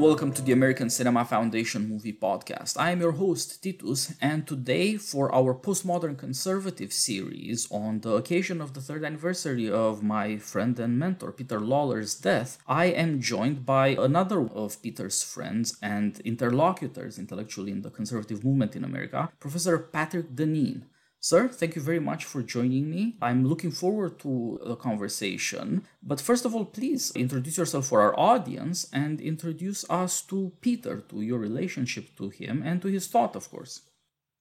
welcome to the American Cinema Foundation Movie Podcast. I am your host, Titus, and today, for our postmodern conservative series, on the occasion of the third anniversary of my friend and mentor Peter Lawler's death, I am joined by another of Peter's friends and interlocutors intellectually in the conservative movement in America, Professor Patrick Deneen. Sir, thank you very much for joining me. I'm looking forward to the conversation. But first of all, please introduce yourself for our audience and introduce us to Peter, to your relationship to him, and to his thought, of course.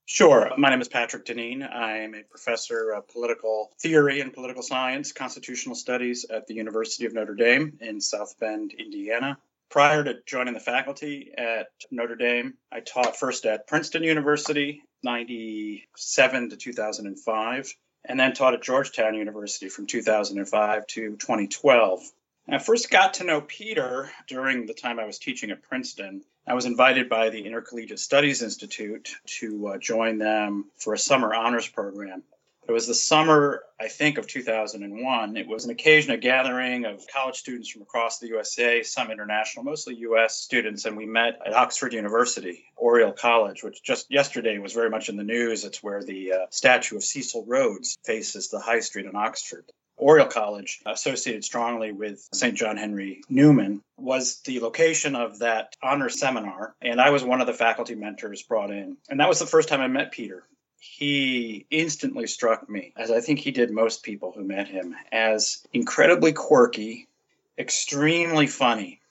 Sure. My name is Patrick Deneen. I'm a professor of political theory and political science, constitutional studies at the University of Notre Dame in South Bend, Indiana. Prior to joining the faculty at Notre Dame, I taught first at Princeton University 97 to 2005, and then taught at Georgetown University from 2005 to 2012. And I first got to know Peter during the time I was teaching at Princeton. I was invited by the Intercollegiate Studies Institute to uh, join them for a summer honors program. It was the summer, I think, of 2001. It was an occasion, a gathering of college students from across the USA, some international, mostly US students, and we met at Oxford University, Oriel College, which just yesterday was very much in the news. It's where the uh, statue of Cecil Rhodes faces the high street in Oxford. Oriel College, associated strongly with St. John Henry Newman, was the location of that honor seminar. And I was one of the faculty mentors brought in. And that was the first time I met Peter he instantly struck me, as I think he did most people who met him, as incredibly quirky, extremely funny,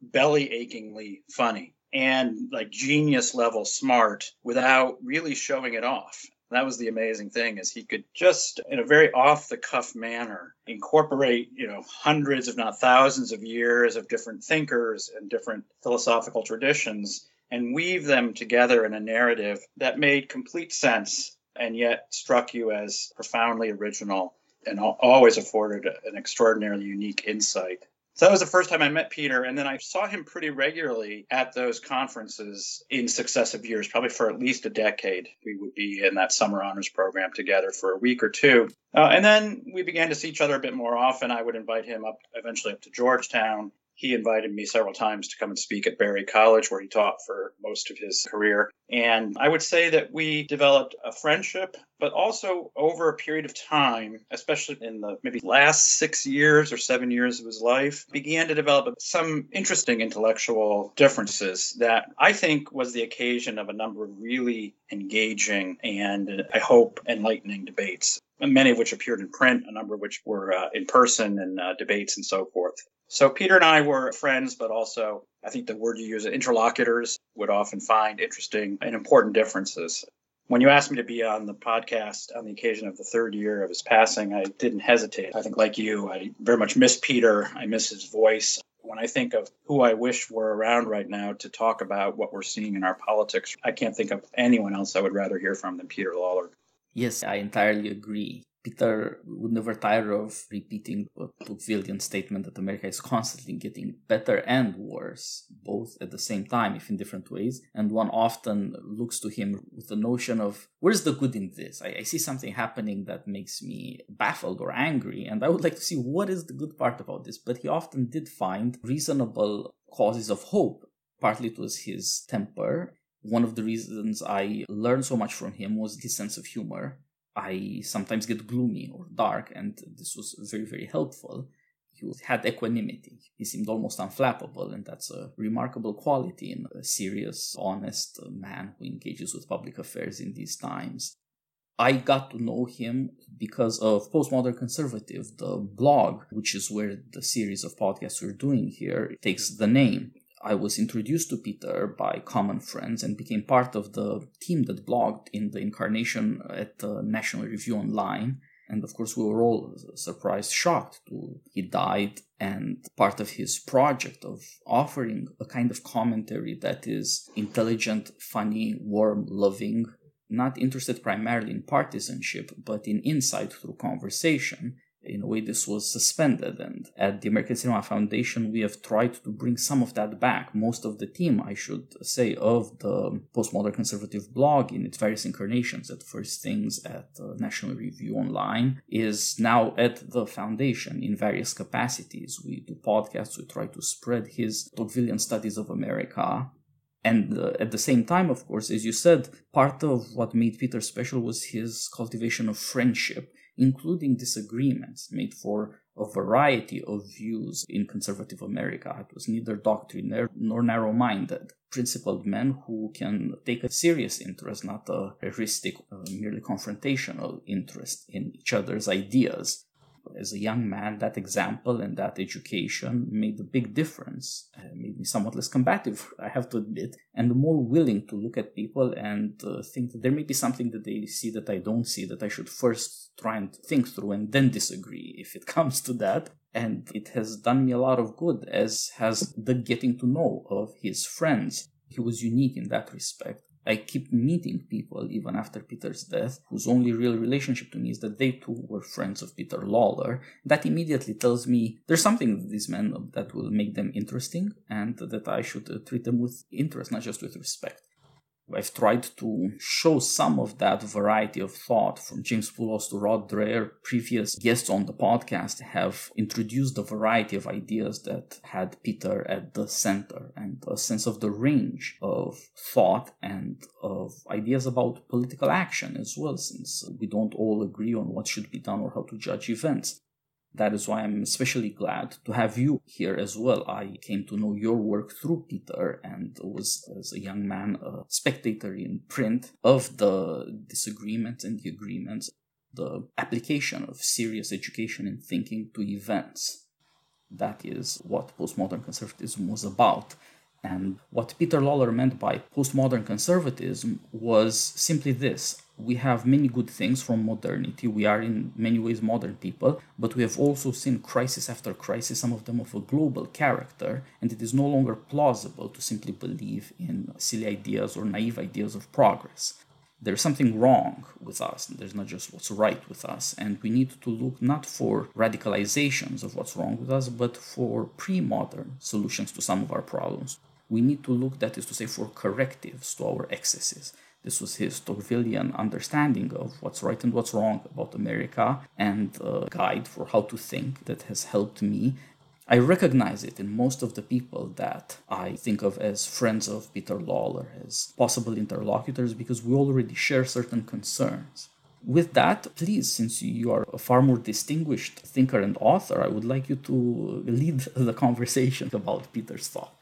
belly achingly funny, and like genius level smart without really showing it off. That was the amazing thing is he could just in a very off the cuff manner incorporate, you know, hundreds if not thousands of years of different thinkers and different philosophical traditions and weave them together in a narrative that made complete sense and yet struck you as profoundly original and always afforded an extraordinarily unique insight. So that was the first time I met Peter, and then I saw him pretty regularly at those conferences in successive years, probably for at least a decade. We would be in that summer honors program together for a week or two. Uh, and then we began to see each other a bit more often. I would invite him up, eventually up to Georgetown he invited me several times to come and speak at Berry College, where he taught for most of his career. And I would say that we developed a friendship, but also over a period of time, especially in the maybe last six years or seven years of his life, began to develop some interesting intellectual differences that I think was the occasion of a number of really engaging and, I hope, enlightening debates many of which appeared in print, a number of which were uh, in person and uh, debates and so forth. So Peter and I were friends, but also I think the word you use, interlocutors, would often find interesting and important differences. When you asked me to be on the podcast on the occasion of the third year of his passing, I didn't hesitate. I think, like you, I very much miss Peter. I miss his voice. When I think of who I wish were around right now to talk about what we're seeing in our politics, I can't think of anyone else I would rather hear from than Peter Lawler. Yes, I entirely agree. Peter would never tire of repeating a Tocquevillian statement that America is constantly getting better and worse, both at the same time, if in different ways. And one often looks to him with the notion of, where's the good in this? I, I see something happening that makes me baffled or angry, and I would like to see what is the good part about this. But he often did find reasonable causes of hope. Partly it was his temper. One of the reasons I learned so much from him was his sense of humor I sometimes get gloomy or dark, and this was very, very helpful. He had equanimity. He seemed almost unflappable, and that's a remarkable quality in a serious, honest uh, man who engages with public affairs in these times. I got to know him because of Postmodern Conservative, the blog, which is where the series of podcasts we're doing here takes the name. I was introduced to Peter by common friends and became part of the team that blogged in the incarnation at the National Review Online. And of course, we were all surprised, shocked he died. And part of his project of offering a kind of commentary that is intelligent, funny, warm, loving, not interested primarily in partisanship, but in insight through conversation, in a way this was suspended. And at the american cinema foundation we have tried to bring some of that back. Most of the team i should say of the postmodern conservative blog in its various incarnations at first things at national review online is now at the foundation in various capacities. We do podcasts we try to spread his tocquevillian studies of america. And uh, at the same time, of course, as you said, part of what made Peter special was his cultivation of friendship including disagreements made for a variety of views in conservative America. It was neither doctrinaire nor narrow minded. Principled men who can take a serious interest, not a heuristic, uh, merely confrontational interest in each other's ideas as a young man, that example and that education made a big difference. Uh, made me somewhat less combative, I have to admit, and more willing to look at people and uh, think that there may be something that they see that I don't see, that I should first try and think through and then disagree if it comes to that. And it has done me a lot of good, as has the getting to know of his friends. He was unique in that respect. I keep meeting people even after Peter's death, whose only real relationship to me is that they too were friends of Peter Lawler. That immediately tells me there's something with these men that will make them interesting and that I should uh, treat them with interest, not just with respect. I've tried to show some of that variety of thought from James Poulos to Rod Dreher. Previous guests on the podcast have introduced a variety of ideas that had Peter at the center and a sense of the range of thought and of ideas about political action as well, since we don't all agree on what should be done or how to judge events. That is why I'm especially glad to have you here as well. I came to know your work through Peter and was, as a young man, a spectator in print of the disagreements and the agreements, the application of serious education and thinking to events. That is what postmodern conservatism was about. And what Peter Lawler meant by postmodern conservatism was simply this we have many good things from modernity. We are in many ways modern people, but we have also seen crisis after crisis, some of them of a global character, and it is no longer plausible to simply believe in silly ideas or naive ideas of progress. There's something wrong with us, there's not just what's right with us, and we need to look not for radicalizations of what's wrong with us, but for pre modern solutions to some of our problems. We need to look, that is to say, for correctives to our excesses this was his Tocquevillian understanding of what's right and what's wrong about America and a guide for how to think that has helped me. I recognize it in most of the people that I think of as friends of Peter Lawler, as possible interlocutors, because we already share certain concerns. With that, please, since you are a far more distinguished thinker and author, I would like you to lead the conversation about Peter's thought.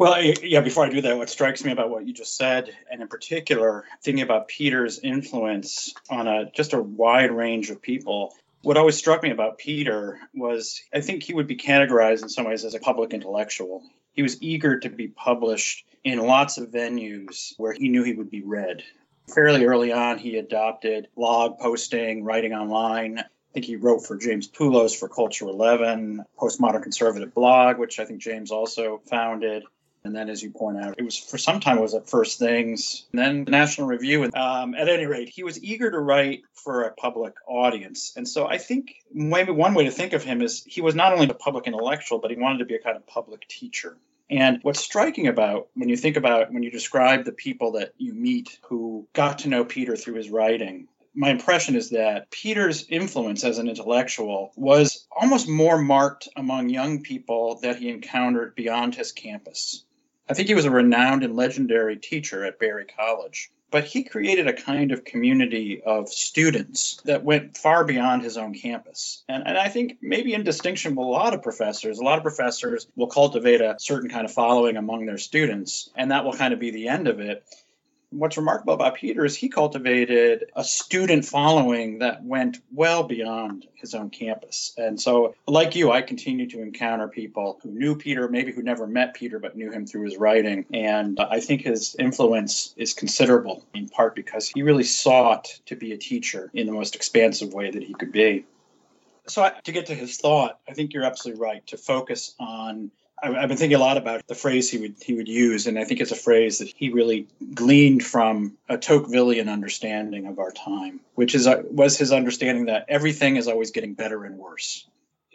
Well, yeah, before I do that, what strikes me about what you just said, and in particular, thinking about Peter's influence on a just a wide range of people, what always struck me about Peter was I think he would be categorized in some ways as a public intellectual. He was eager to be published in lots of venues where he knew he would be read. Fairly early on, he adopted blog posting, writing online. I think he wrote for James Poulos for Culture 11, Postmodern Conservative blog, which I think James also founded. And then, as you point out, it was for some time it was at First Things, and then the National Review. And um, at any rate, he was eager to write for a public audience. And so I think maybe one way to think of him is he was not only a public intellectual, but he wanted to be a kind of public teacher. And what's striking about when you think about when you describe the people that you meet who got to know Peter through his writing, my impression is that Peter's influence as an intellectual was almost more marked among young people that he encountered beyond his campus. I think he was a renowned and legendary teacher at Berry College. But he created a kind of community of students that went far beyond his own campus. And, and I think, maybe in distinction with a lot of professors, a lot of professors will cultivate a certain kind of following among their students, and that will kind of be the end of it what's remarkable about Peter is he cultivated a student following that went well beyond his own campus. And so, like you, I continue to encounter people who knew Peter, maybe who never met Peter, but knew him through his writing. And I think his influence is considerable, in part because he really sought to be a teacher in the most expansive way that he could be. So, to get to his thought, I think you're absolutely right to focus on I've been thinking a lot about the phrase he would he would use, and I think it's a phrase that he really gleaned from a Tocquevillian understanding of our time, which is uh, was his understanding that everything is always getting better and worse.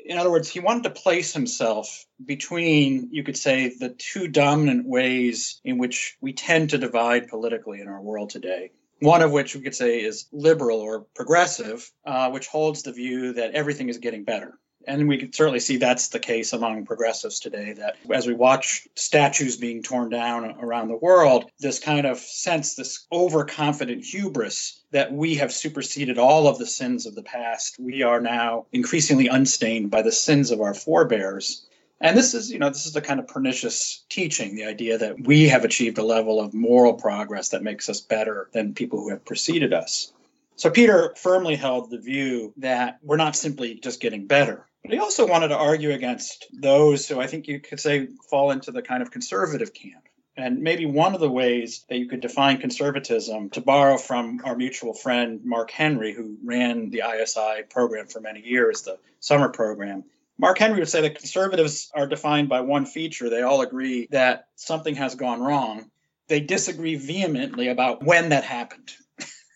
In other words, he wanted to place himself between, you could say, the two dominant ways in which we tend to divide politically in our world today. One of which we could say is liberal or progressive, uh, which holds the view that everything is getting better and we can certainly see that's the case among progressives today that as we watch statues being torn down around the world this kind of sense this overconfident hubris that we have superseded all of the sins of the past we are now increasingly unstained by the sins of our forebears. And this is you know this is the kind of pernicious teaching the idea that we have achieved a level of moral progress that makes us better than people who have preceded us. So Peter firmly held the view that we're not simply just getting better, but he also wanted to argue against those who I think you could say fall into the kind of conservative camp. And maybe one of the ways that you could define conservatism, to borrow from our mutual friend Mark Henrie, who ran the ISI program for many years, the summer program, Mark Henrie would say that conservatives are defined by one feature. They all agree that something has gone wrong. They disagree vehemently about when that happened.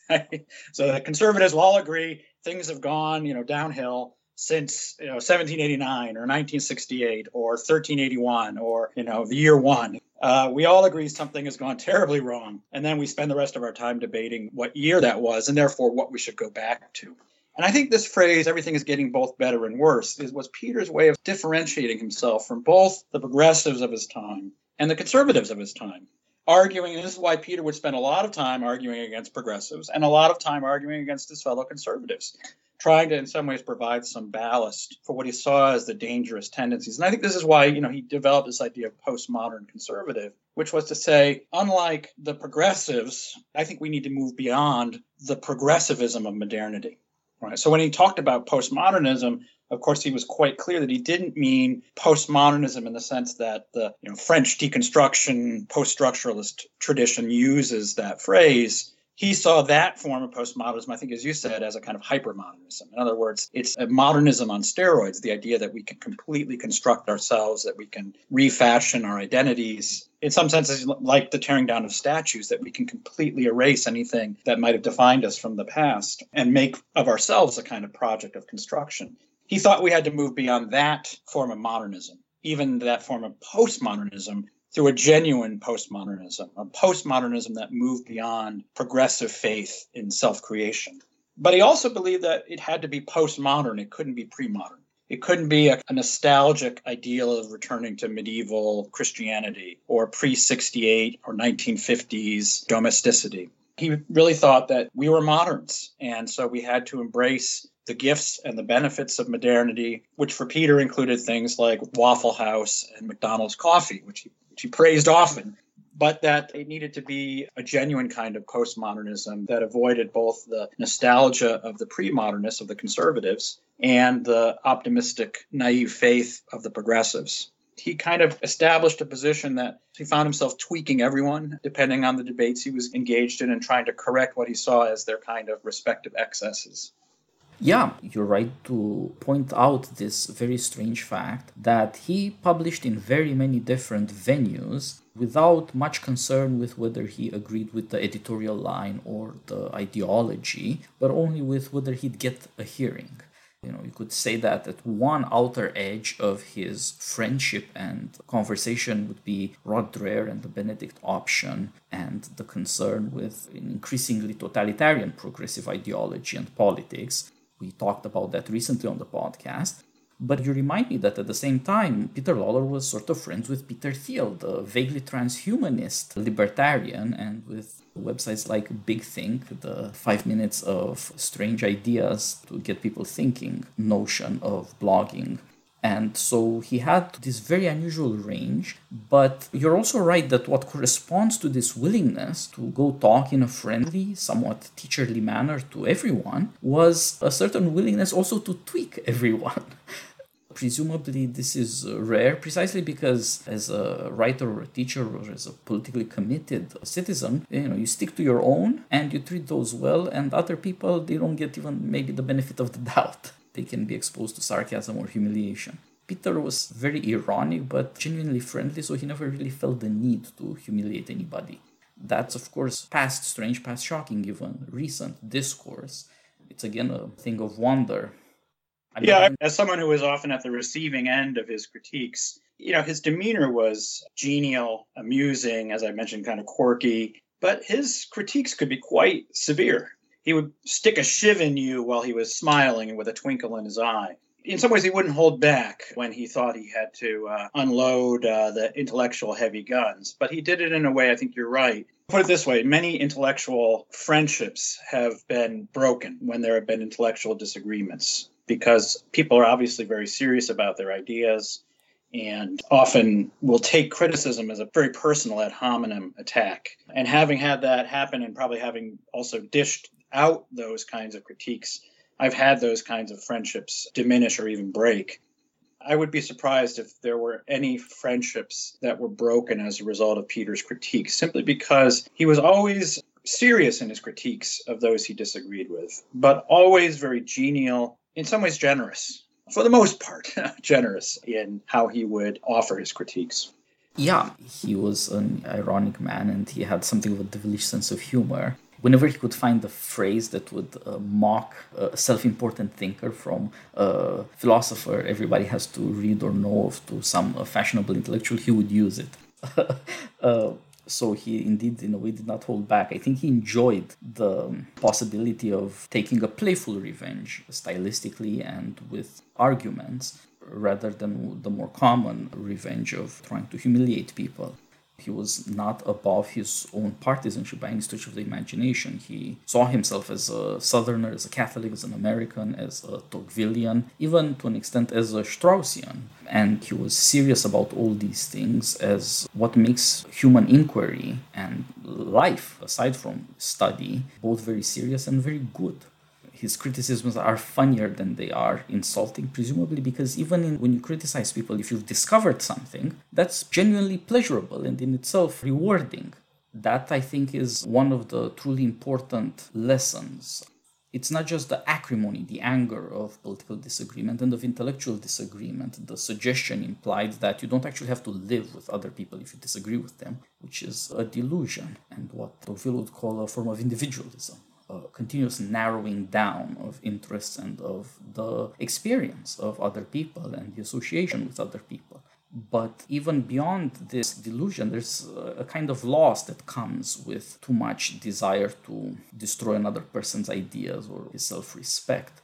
so the conservatives will all agree things have gone, you know, downhill since you know 1789 or 1968 or 1381 or you know the year one uh, we all agree something has gone terribly wrong. And then we spend the rest of our time debating what year that was and therefore what we should go back to. And i think this phrase everything is getting both better and worse is was peter's way of differentiating himself from both the progressives of his time and the conservatives of his time. Arguing, and this is why Peter would spend a lot of time arguing against progressives and a lot of time arguing against his fellow conservatives, trying to, in some ways, provide some ballast for what he saw as the dangerous tendencies. And I think this is why, you know, he developed this idea of postmodern conservative, which was to say, unlike the progressives, I think we need to move beyond the progressivism of modernity. Right. So when he talked about postmodernism, of course, he was quite clear that he didn't mean postmodernism in the sense that the you know, French deconstruction post-structuralist tradition uses that phrase. He saw that form of postmodernism, I think, as you said, as a kind of hypermodernism. In other words, it's a modernism on steroids, the idea that we can completely construct ourselves, that we can refashion our identities. In some senses, like the tearing down of statues, that we can completely erase anything that might have defined us from the past and make of ourselves a kind of project of construction he thought we had to move beyond that form of modernism, even that form of postmodernism, through a genuine postmodernism, a postmodernism that moved beyond progressive faith in self creation. But he also believed that it had to be postmodern, it couldn't be pre modern. It couldn't be a, a, nostalgic ideal of returning to medieval Christianity or pre 68 or 1950s domesticity. He really thought that we were moderns, and so we had to embrace the gifts and the benefits of modernity, which for Peter included things like Waffle House and McDonald's coffee, which he, which he praised often, but that it needed to be a genuine kind of postmodernism that avoided both the nostalgia of the pre modernists, of the conservatives, and the optimistic, naive faith of the progressives. He kind of established a position that he found himself tweaking everyone depending on the debates he was engaged in and trying to correct what he saw as their kind of respective excesses. Yeah, you're right to point out this very strange fact that he published in very many different venues without much concern with whether he agreed with the editorial line or the ideology, but only with whether he'd get a hearing. You know, you could say that at one outer edge of his friendship and conversation would be Rod Dreher and the Benedict option and the concern with increasingly totalitarian progressive ideology and politics. We talked about that recently on the podcast. But you remind me that at the same time, Peter Lawler was sort of friends with Peter Thiel, the vaguely transhumanist libertarian, and with websites like Big Think, the five minutes of strange ideas to get people thinking notion of blogging and so he had this very unusual range. But you're also right that what corresponds to this willingness to go talk in a friendly, somewhat teacherly manner to everyone was a certain willingness also to tweak everyone. Presumably, this is rare precisely because, as a writer or a teacher or as a politically committed citizen, you know, you stick to your own and you treat those well, and other people they don't get even maybe the benefit of the doubt they can be exposed to sarcasm or humiliation. Peter was very ironic but genuinely friendly, so he never really felt the need to humiliate anybody. That's, of course, past strange, past shocking, even recent discourse. It's again a thing of wonder. I mean, yeah, as someone who was often at the receiving end of his critiques, you know, his demeanor was genial, amusing, as I mentioned, kind of quirky, but his critiques could be quite severe. He would stick a shiv in you while he was smiling and with a twinkle in his eye in some ways, he wouldn't hold back when he thought he had to uh, unload uh, the intellectual heavy guns. But he did it in a way, I think you're right. Put it this way many intellectual friendships have been broken when there have been intellectual disagreements because people are obviously very serious about their ideas and often will take criticism as a very personal ad hominem attack. And having had that happen and probably having also dished out those kinds of critiques I've had those kinds of friendships diminish or even break. I would be surprised if there were any friendships that were broken as a result of Peter's critiques, simply because he was always serious in his critiques of those he disagreed with, but always very genial, in some ways generous, for the most part, generous in how he would offer his critiques. Yeah, he was an ironic man and he had something of a devilish sense of humor whenever he could find a phrase that would uh, mock a self-important thinker from a philosopher everybody has to read or know of to some uh, fashionable intellectual, he would use it. uh, so he indeed, in a way, did not hold back. I think he enjoyed the possibility of taking a playful revenge, stylistically and with arguments, rather than the more common revenge of trying to humiliate people. He was not above his own partisanship by any stretch of the imagination. He saw himself as a Southerner, as a Catholic, as an American, as a Tocquevillian, even to an extent as a Straussian. And he was serious about all these things as what makes human inquiry and life, aside from study, both very serious and very good his criticisms are funnier than they are insulting, presumably because even in, when you criticize people, if you've discovered something, that's genuinely pleasurable and in itself rewarding. That I think is one of the truly important lessons. It's not just the acrimony, the anger of political disagreement and of intellectual disagreement, the suggestion implied that you don't actually have to live with other people if you disagree with them, which is a delusion and what Tocqueville would call a form of individualism a continuous narrowing down of interests and of the experience of other people and the association with other people. But even beyond this delusion, there's a kind of loss that comes with too much desire to destroy another person's ideas or his self respect.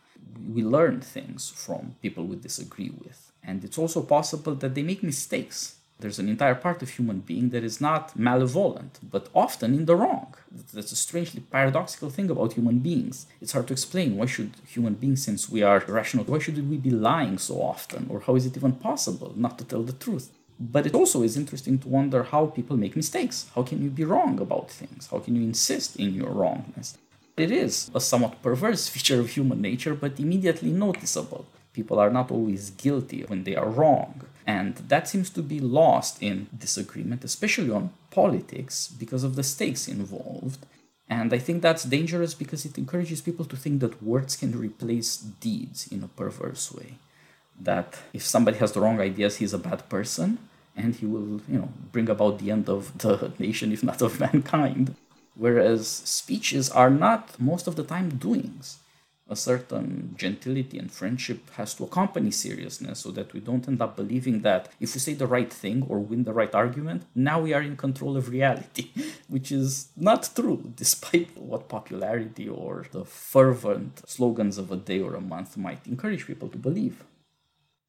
We learn things from people we disagree with. And it's also possible that they make mistakes there's an entire part of human being that is not malevolent, but often in the wrong. That's a strangely paradoxical thing about human beings. It's hard to explain why should human beings, since we are rational, why should we be lying so often, or how is it even possible not to tell the truth? But it also is interesting to wonder how people make mistakes. How can you be wrong about things? How can you insist in your wrongness? It is a somewhat perverse feature of human nature, but immediately noticeable. People are not always guilty when they are wrong. And that seems to be lost in disagreement, especially on politics, because of the stakes involved. And I think that's dangerous because it encourages people to think that words can replace deeds in a perverse way. That if somebody has the wrong ideas, he's a bad person and he will, you know, bring about the end of the nation, if not of mankind. Whereas speeches are not most of the time doings a certain gentility and friendship has to accompany seriousness so that we don't end up believing that if we say the right thing or win the right argument, now we are in control of reality, which is not true, despite what popularity or the fervent slogans of a day or a month might encourage people to believe.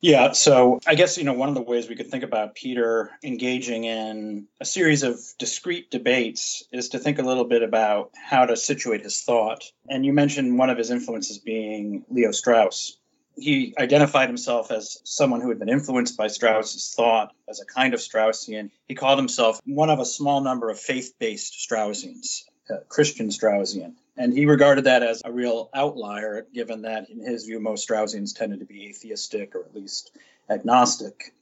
Yeah, so I guess you know one of the ways we could think about Peter engaging in a series of discrete debates is to think a little bit about how to situate his thought. And you mentioned one of his influences being Leo Strauss. He identified himself as someone who had been influenced by Strauss's thought as a kind of Straussian. He called himself one of a small number of faith-based Straussians, uh, Christian Straussian. And he regarded that as a real outlier, given that, in his view, most Straussians tended to be atheistic or at least agnostic.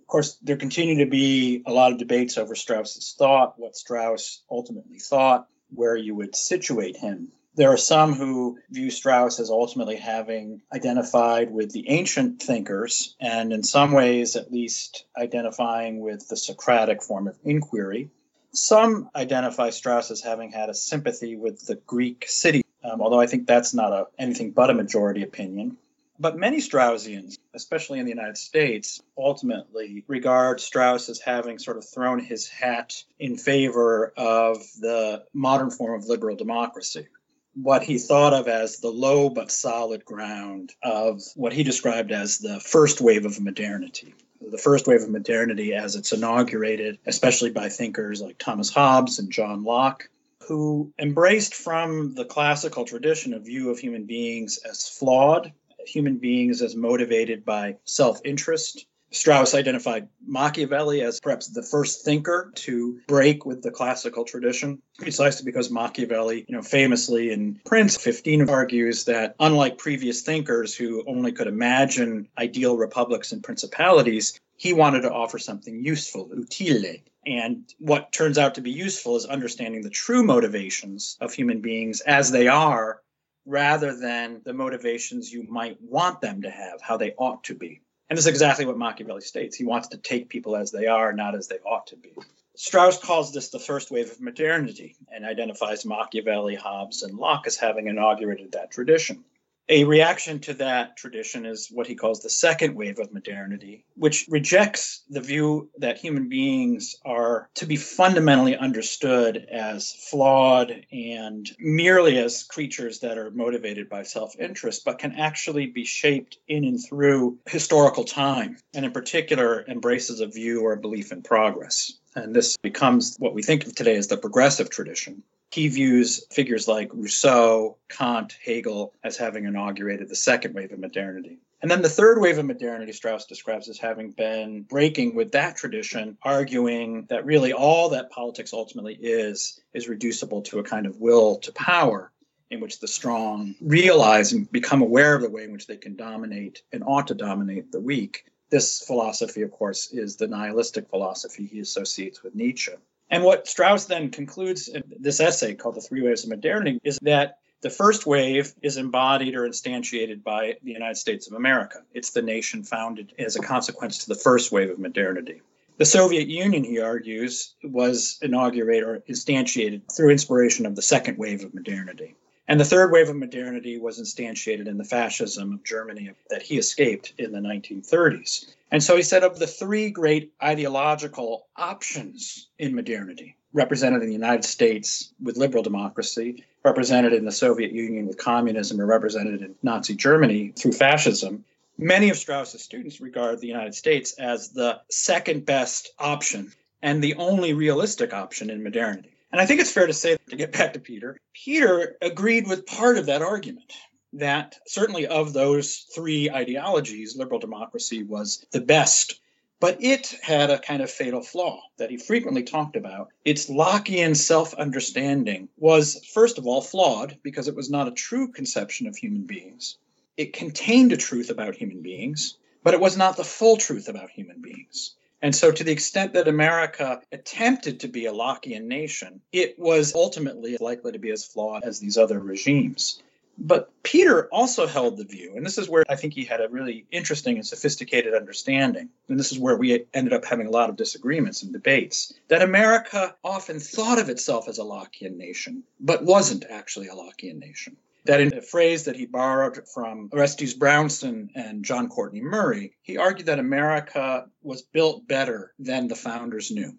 Of course, there continue to be a lot of debates over Strauss's thought, what Strauss ultimately thought, where you would situate him There are some who view Strauss as ultimately having identified with the ancient thinkers, and in some ways, at least, identifying with the Socratic form of inquiry. Some identify Strauss as having had a sympathy with the Greek city, um, although I think that's not a, anything but a majority opinion. But many Straussians, especially in the United States, ultimately regard Strauss as having sort of thrown his hat in favor of the modern form of liberal democracy what he thought of as the low but solid ground of what he described as the first wave of modernity. The first wave of modernity, as it's inaugurated, especially by thinkers like Thomas Hobbes and John Locke, who embraced from the classical tradition a view of human beings as flawed, human beings as motivated by self interest, Strauss identified Machiavelli as perhaps the first thinker to break with the classical tradition, precisely because Machiavelli, you know, famously in Prince 15 argues that unlike previous thinkers who only could imagine ideal republics and principalities, he wanted to offer something useful, utile. And what turns out to be useful is understanding the true motivations of human beings as they are, rather than the motivations you might want them to have, how they ought to be. And this is exactly what Machiavelli states. He wants to take people as they are, not as they ought to be. Strauss calls this the first wave of modernity and identifies Machiavelli, Hobbes, and Locke as having inaugurated that tradition. A reaction to that tradition is what he calls the second wave of modernity, which rejects the view that human beings are to be fundamentally understood as flawed and merely as creatures that are motivated by self interest, but can actually be shaped in and through historical time, and in particular embraces a view or a belief in progress. And this becomes what we think of today as the progressive tradition. He views figures like Rousseau, Kant, Hegel as having inaugurated the second wave of modernity. And then the third wave of modernity, Strauss describes as having been breaking with that tradition, arguing that really all that politics ultimately is, is reducible to a kind of will to power in which the strong realize and become aware of the way in which they can dominate and ought to dominate the weak. This philosophy, of course, is the nihilistic philosophy he associates with Nietzsche. And what Strauss then concludes in this essay called The Three Waves of Modernity is that the first wave is embodied or instantiated by the United States of America. It's the nation founded as a consequence to the first wave of modernity. The Soviet Union, he argues, was inaugurated or instantiated through inspiration of the second wave of modernity. And the third wave of modernity was instantiated in the fascism of Germany that he escaped in the 1930s. And so he said of the three great ideological options in modernity, represented in the United States with liberal democracy, represented in the Soviet Union with communism, or represented in Nazi Germany through fascism, many of Strauss's students regard the United States as the second best option and the only realistic option in modernity. And I think it's fair to say, to get back to Peter, Peter agreed with part of that argument that certainly of those three ideologies, liberal democracy was the best. But it had a kind of fatal flaw that he frequently talked about. Its Lockean self understanding was, first of all, flawed because it was not a true conception of human beings. It contained a truth about human beings, but it was not the full truth about human beings. And so, to the extent that America attempted to be a Lockean nation, it was ultimately likely to be as flawed as these other regimes. But Peter also held the view, and this is where I think he had a really interesting and sophisticated understanding, and this is where we ended up having a lot of disagreements and debates, that America often thought of itself as a Lockean nation, but wasn't actually a Lockean nation that in a phrase that he borrowed from Orestes Brownson and John Courtney Murray, he argued that America was built better than the founders knew.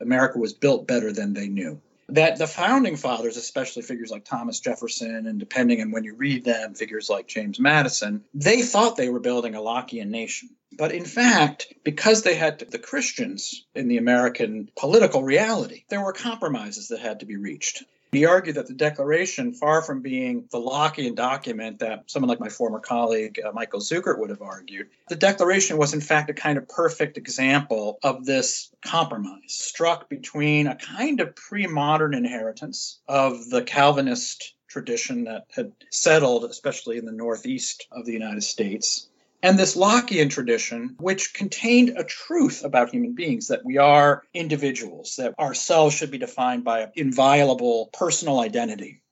America was built better than they knew. That the founding fathers, especially figures like Thomas Jefferson, and depending on when you read them, figures like James Madison, they thought they were building a Lockean nation. But in fact, because they had the Christians in the American political reality, there were compromises that had to be reached. He argued that the Declaration, far from being the Lockean document that someone like my former colleague uh, Michael Zuckert would have argued, the Declaration was in fact a kind of perfect example of this compromise struck between a kind of pre modern inheritance of the Calvinist tradition that had settled, especially in the Northeast of the United States, and this Lockean tradition, which contained a truth about human beings that we are individuals, that ourselves should be defined by an inviolable personal identity.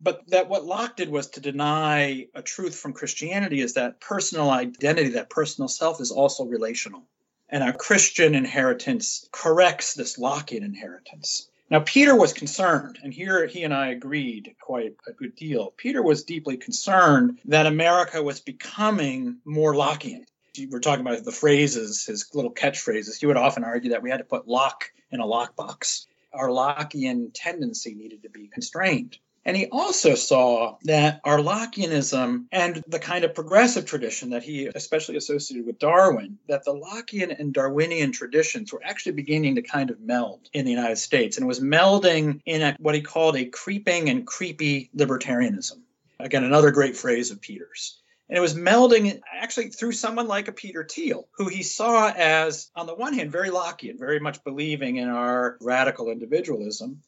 but that what Locke did was to deny a truth from Christianity is that personal identity, that personal self is also relational. And our Christian inheritance corrects this Lockean inheritance. Now, Peter was concerned, and here he and I agreed quite a good deal. Peter was deeply concerned that America was becoming more Lockean. We're talking about the phrases, his little catchphrases. He would often argue that we had to put Locke in a lockbox. Our Lockean tendency needed to be constrained. And he also saw that our Lockeanism and the kind of progressive tradition that he especially associated with Darwin, that the Lockean and Darwinian traditions were actually beginning to kind of meld in the United States and was melding in a, what he called a creeping and creepy libertarianism. Again, another great phrase of Peter's. And it was melding actually through someone like a Peter Thiel, who he saw as, on the one hand, very Lockean, very much believing in our radical individualism,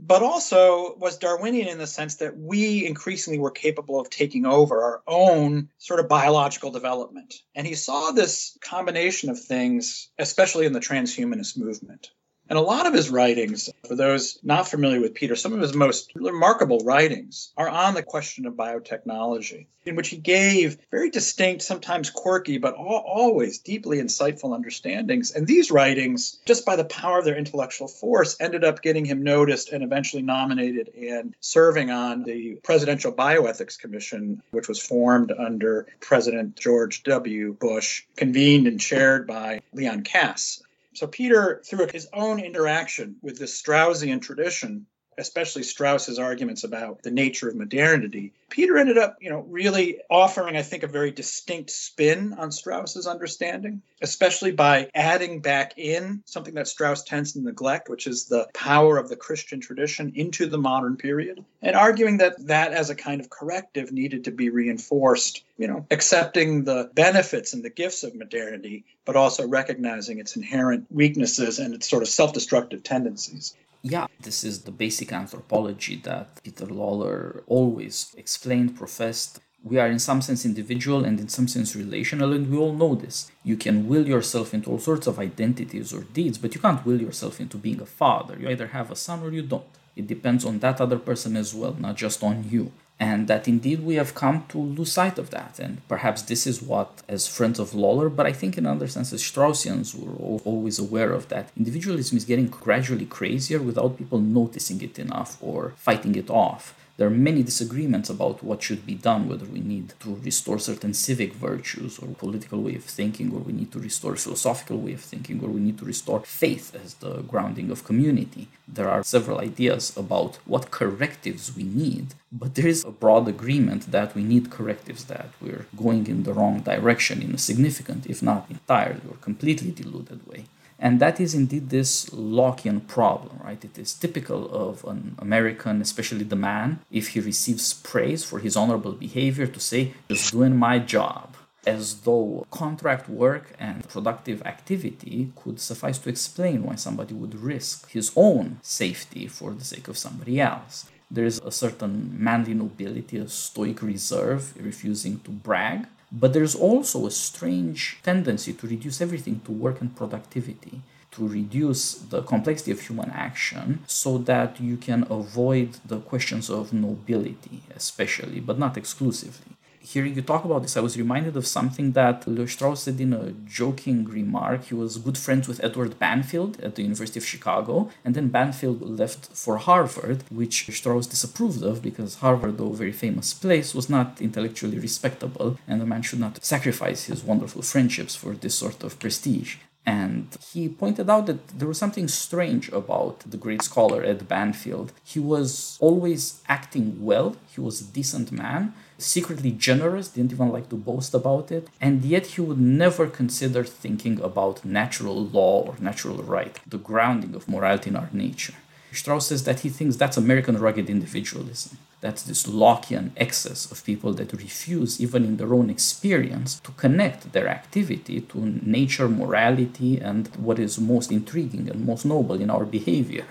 but also was Darwinian in the sense that we increasingly were capable of taking over our own sort of biological development. And he saw this combination of things, especially in the transhumanist movement. And a lot of his writings, for those not familiar with Peter, some of his most remarkable writings are on the question of biotechnology, in which he gave very distinct, sometimes quirky, but always deeply insightful understandings. And these writings, just by the power of their intellectual force, ended up getting him noticed and eventually nominated and serving on the Presidential Bioethics Commission, which was formed under President George W. Bush, convened and chaired by Leon Kass. So Peter, through his own interaction with this Straussian tradition, especially Strauss's arguments about the nature of modernity, Peter ended up, you know, really offering, I think, a very distinct spin on Strauss's understanding, especially by adding back in something that Strauss tends to neglect, which is the power of the Christian tradition into the modern period, and arguing that that as a kind of corrective needed to be reinforced, you know, accepting the benefits and the gifts of modernity, but also recognizing its inherent weaknesses and its sort of self-destructive tendencies. Yeah, this is the basic anthropology that Peter Lawler always explained, professed. We are in some sense individual and in some sense relational, and we all know this. You can will yourself into all sorts of identities or deeds, but you can't will yourself into being a father. You either have a son or you don't. It depends on that other person as well, not just on you and that indeed we have come to lose sight of that. And perhaps this is what, as friends of Lawler, but I think in other senses, Straussians were always aware of that. Individualism is getting gradually crazier without people noticing it enough or fighting it off. There are many disagreements about what should be done, whether we need to restore certain civic virtues or political way of thinking, or we need to restore philosophical way of thinking, or we need to restore faith as the grounding of community. There are several ideas about what correctives we need, but there is a broad agreement that we need correctives, that we're going in the wrong direction in a significant, if not entirely or completely diluted way. And that is indeed this Lockean problem, right? It is typical of an American, especially the man, if he receives praise for his honorable behavior, to say, just doing my job, as though contract work and productive activity could suffice to explain why somebody would risk his own safety for the sake of somebody else. There is a certain manly nobility, a stoic reserve, refusing to brag, but there's also a strange tendency to reduce everything to work and productivity, to reduce the complexity of human action so that you can avoid the questions of nobility, especially, but not exclusively hearing you talk about this, I was reminded of something that Leo Strauss said in a joking remark. He was good friends with Edward Banfield at the University of Chicago, and then Banfield left for Harvard, which Strauss disapproved of because Harvard, though a very famous place, was not intellectually respectable, and a man should not sacrifice his wonderful friendships for this sort of prestige. And he pointed out that there was something strange about the great scholar Ed Banfield. He was always acting well, he was a decent man, secretly generous, didn't even like to boast about it, and yet he would never consider thinking about natural law or natural right, the grounding of morality in our nature. Strauss says that he thinks that's American rugged individualism. That's this Lockean excess of people that refuse, even in their own experience, to connect their activity to nature, morality, and what is most intriguing and most noble in our behavior.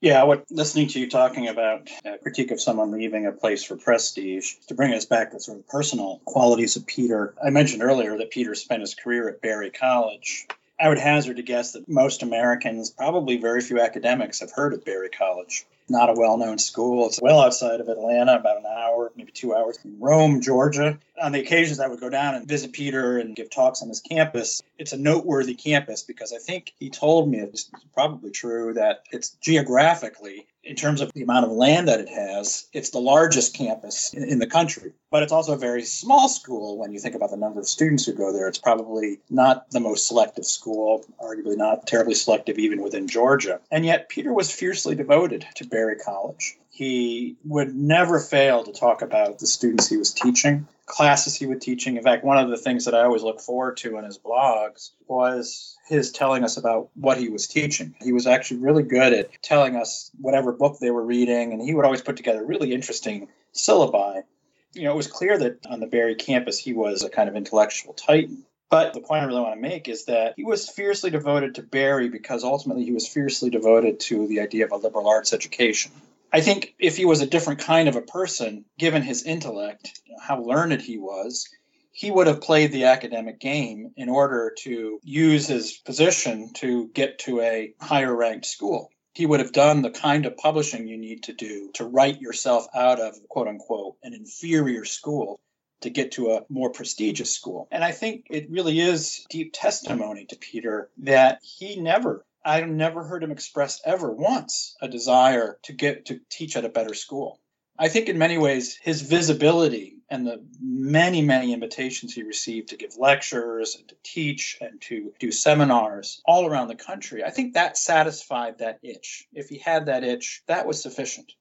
Yeah, what listening to you talking about a critique of someone leaving a place for prestige, to bring us back to sort of personal qualities of Peter. I mentioned earlier that Peter spent his career at Berry College. I would hazard to guess that most Americans, probably very few academics, have heard of Berry College. Not a well known school. It's well outside of Atlanta, about an hour, maybe two hours from Rome, Georgia. On the occasions I would go down and visit Peter and give talks on his campus, it's a noteworthy campus because I think he told me it's probably true that it's geographically in terms of the amount of land that it has, it's the largest campus in, in, the country. But it's also a very small school when you think about the number of students who go there. It's probably not the most selective school, arguably not terribly selective even within Georgia. And yet, Peter was fiercely devoted to Berry College. He would never fail to talk about the students he was teaching, classes he was teaching. In fact, one of the things that I always look forward to in his blogs was his telling us about what he was teaching. He was actually really good at telling us whatever book they were reading, and he would always put together really interesting syllabi. You know, it was clear that on the Berry campus he was a kind of intellectual titan. But the point I really want to make is that he was fiercely devoted to Berry because ultimately he was fiercely devoted to the idea of a liberal arts education. I think if he was a different kind of a person, given his intellect, how learned he was, he would have played the academic game in order to use his position to get to a higher ranked school. He would have done the kind of publishing you need to do to write yourself out of, quote unquote, an inferior school to get to a more prestigious school. And I think it really is deep testimony to Peter that he never I never heard him express ever once a desire to get to teach at a better school. I think in many ways his visibility and the many, many invitations he received to give lectures and to teach and to do seminars all around the country, I think that satisfied that itch. If he had that itch, that was sufficient.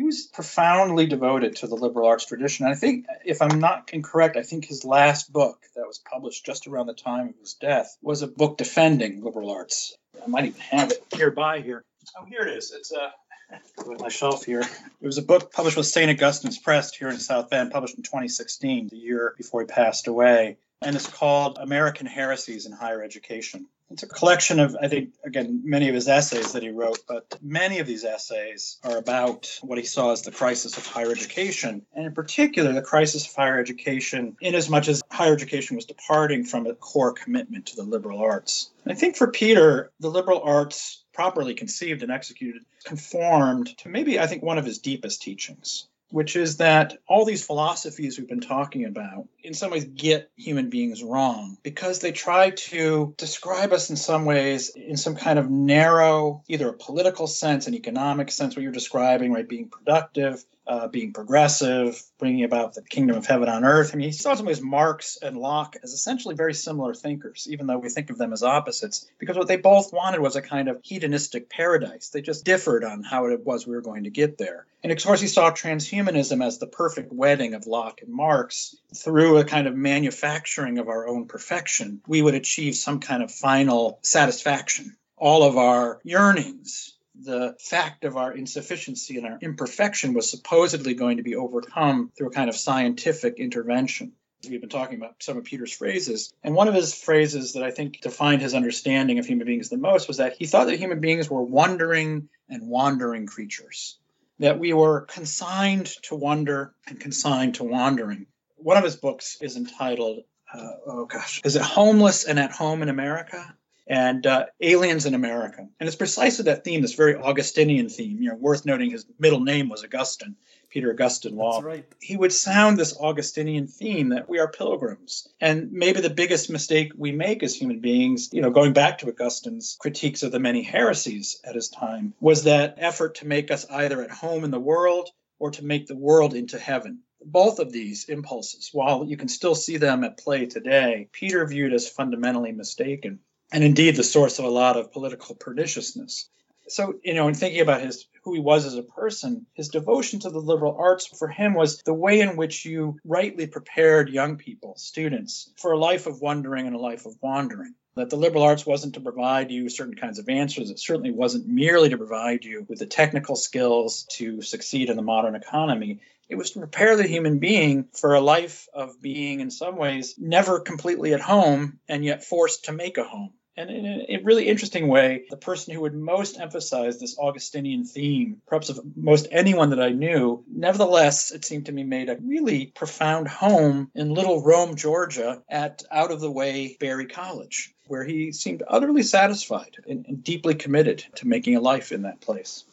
He was profoundly devoted to the liberal arts tradition. I think, if I'm not incorrect, I think his last book that was published just around the time of his death was a book defending liberal arts. I might even have it nearby here. Oh, here it is. It's uh, on my shelf here. It was a book published with St. Augustine's Press here in South Bend, published in 2016, the year before he passed away. And it's called American Heresies in Higher Education. It's a collection of, I think, again, many of his essays that he wrote, but many of these essays are about what he saw as the crisis of higher education, and in particular, the crisis of higher education, in as much as higher education was departing from a core commitment to the liberal arts. I think for Peter, the liberal arts properly conceived and executed, conformed to maybe, I think, one of his deepest teachings, which is that all these philosophies we've been talking about, in some ways, get human beings wrong because they try to describe us in some ways in some kind of narrow, either a political sense, an economic sense, what you're describing, right, being productive, uh, being progressive, bringing about the kingdom of heaven on earth. I mean, he saw in some ways Marx and Locke as essentially very similar thinkers, even though we think of them as opposites, because what they both wanted was a kind of hedonistic paradise. They just differed on how it was we were going to get there. And of course, he saw transhumanism as the perfect wedding of Locke and Marx. Through a kind of manufacturing of our own perfection, we would achieve some kind of final satisfaction. All of our yearnings, the fact of our insufficiency and our imperfection was supposedly going to be overcome through a kind of scientific intervention. We've been talking about some of Peter's phrases, and one of his phrases that I think defined his understanding of human beings the most was that he thought that human beings were wondering and wandering creatures, that we were consigned to wonder and consigned to wandering. One of his books is entitled, uh, oh gosh, is it Homeless and at Home in America? And uh, Aliens in America. And it's precisely that theme, this very Augustinian theme. You know, worth noting his middle name was Augustine, Peter Augustine Law. That's right. He would sound this Augustinian theme that we are pilgrims. And maybe the biggest mistake we make as human beings, you know, going back to Augustine's critiques of the many heresies at his time, was that effort to make us either at home in the world or to make the world into heaven both of these impulses, while you can still see them at play today, Peter viewed as fundamentally mistaken and indeed the source of a lot of political perniciousness. So, you know, in thinking about his who he was as a person, his devotion to the liberal arts for him was the way in which you rightly prepared young people, students, for a life of wondering and a life of wandering. That the liberal arts wasn't to provide you certain kinds of answers. It certainly wasn't merely to provide you with the technical skills to succeed in the modern economy. It was to prepare the human being for a life of being, in some ways, never completely at home and yet forced to make a home. And in a really interesting way, the person who would most emphasize this Augustinian theme, perhaps of most anyone that I knew, nevertheless, it seemed to me, made a really profound home in Little Rome, Georgia, at out of the way Berry College, where he seemed utterly satisfied and, and deeply committed to making a life in that place.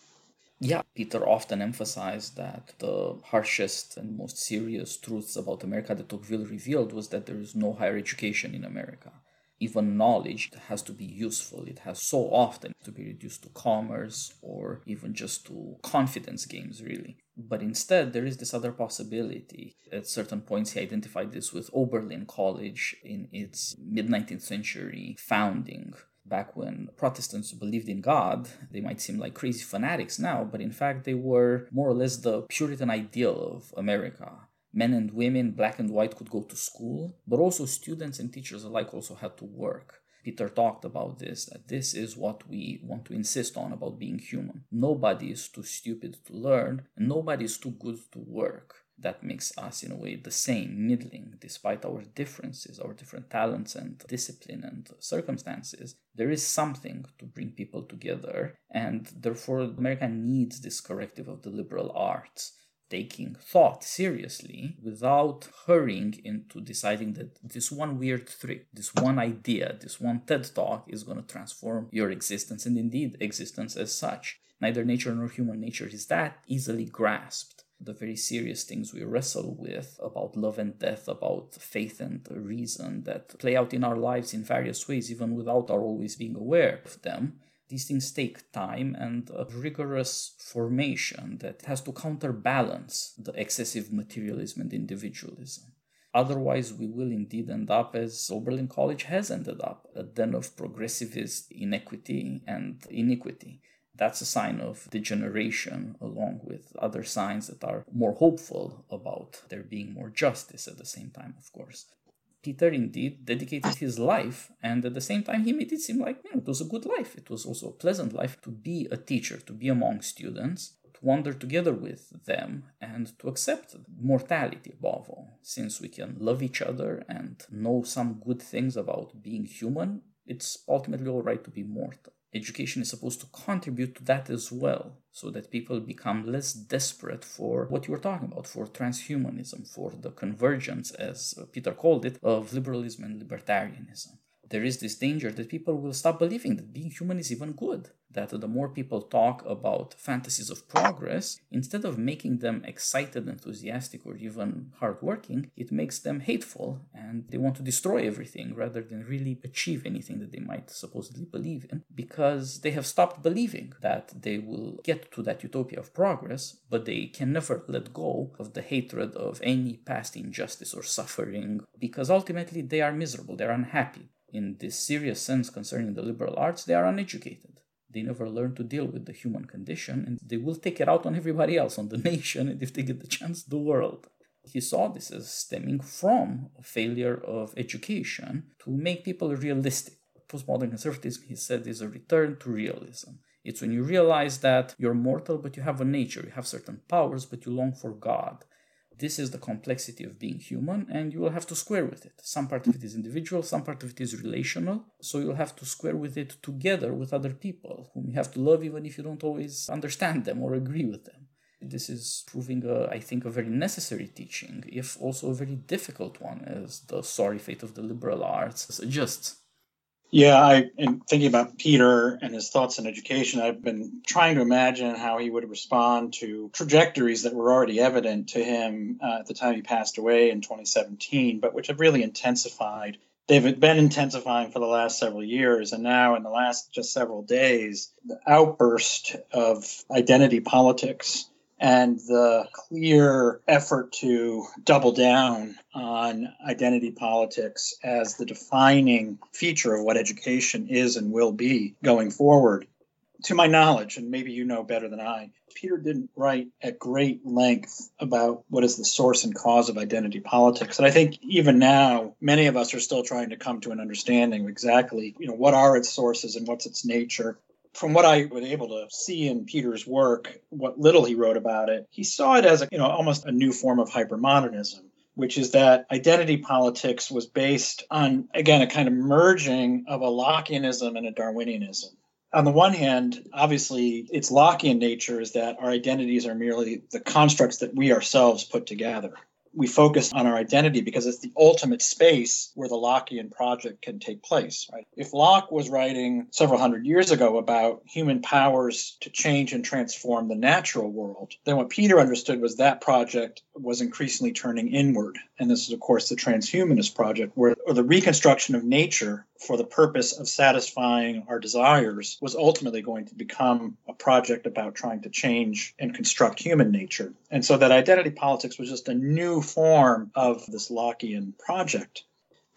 Yeah, Peter often emphasized that the harshest and most serious truths about America that Tocqueville revealed was that there is no higher education in America. Even knowledge has to be useful. It has so often to be reduced to commerce or even just to confidence games, really. But instead, there is this other possibility. At certain points, he identified this with Oberlin College in its mid 19th century founding back when Protestants believed in God, they might seem like crazy fanatics now, but in fact, they were more or less the Puritan ideal of America. Men and women, black and white, could go to school, but also students and teachers alike also had to work. Peter talked about this that this is what we want to insist on about being human. Nobody is too stupid to learn, and nobody is too good to work that makes us in a way the same middling despite our differences our different talents and discipline and circumstances there is something to bring people together and therefore america needs this corrective of the liberal arts taking thought seriously without hurrying into deciding that this one weird trick, this one idea, this one TED talk is going to transform your existence and indeed existence as such. Neither nature nor human nature is that easily grasped the very serious things we wrestle with about love and death, about faith and reason that play out in our lives in various ways, even without our always being aware of them. These things take time and a rigorous formation that has to counterbalance the excessive materialism and individualism. Otherwise, we will indeed end up as Oberlin College has ended up, a den of progressivist inequity and iniquity that's a sign of degeneration, along with other signs that are more hopeful about there being more justice at the same time, of course. Peter indeed dedicated ah. his life, and at the same time, he made it seem like you know, it was a good life. It was also a pleasant life to be a teacher, to be among students, to wander together with them, and to accept mortality above all. Since we can love each other and know some good things about being human, it's ultimately all right to be mortal education is supposed to contribute to that as well so that people become less desperate for what you were talking about for transhumanism for the convergence as peter called it of liberalism and libertarianism there is this danger that people will stop believing that being human is even good. That the more people talk about fantasies of progress, instead of making them excited, enthusiastic, or even hardworking, it makes them hateful and they want to destroy everything rather than really achieve anything that they might supposedly believe in because they have stopped believing that they will get to that utopia of progress, but they can never let go of the hatred of any past injustice or suffering because ultimately they are miserable, they're unhappy in this serious sense concerning the liberal arts, they are uneducated. They never learn to deal with the human condition and they will take it out on everybody else, on the nation, and if they get the chance, the world. He saw this as stemming from a failure of education to make people realistic. Postmodern conservatism, he said, is a return to realism. It's when you realize that you're mortal, but you have a nature, you have certain powers, but you long for God. This is the complexity of being human, and you will have to square with it. Some part of it is individual, some part of it is relational. So you'll have to square with it together with other people whom you have to love, even if you don't always understand them or agree with them. This is proving, a, I think, a very necessary teaching, if also a very difficult one, as the sorry fate of the liberal arts suggests. Yeah, I in thinking about Peter and his thoughts on education, I've been trying to imagine how he would respond to trajectories that were already evident to him uh, at the time he passed away in 2017, but which have really intensified. They've been intensifying for the last several years, and now in the last just several days, the outburst of identity politics and the clear effort to double down on identity politics as the defining feature of what education is and will be going forward. To my knowledge, and maybe you know better than I, Peter didn't write at great length about what is the source and cause of identity politics. And I think even now, many of us are still trying to come to an understanding of exactly, you know, what are its sources and what's its nature from what I was able to see in Peter's work, what little he wrote about it, he saw it as a, you know almost a new form of hypermodernism, which is that identity politics was based on again a kind of merging of a Lockeanism and a Darwinianism. On the one hand, obviously, its Lockean nature is that our identities are merely the constructs that we ourselves put together we focus on our identity because it's the ultimate space where the Lockean project can take place. Right? If Locke was writing several hundred years ago about human powers to change and transform the natural world, then what Peter understood was that project was increasingly turning inward. And this is, of course, the transhumanist project, where or the reconstruction of nature for the purpose of satisfying our desires was ultimately going to become a project about trying to change and construct human nature. And so that identity politics was just a new form of this Lockean project.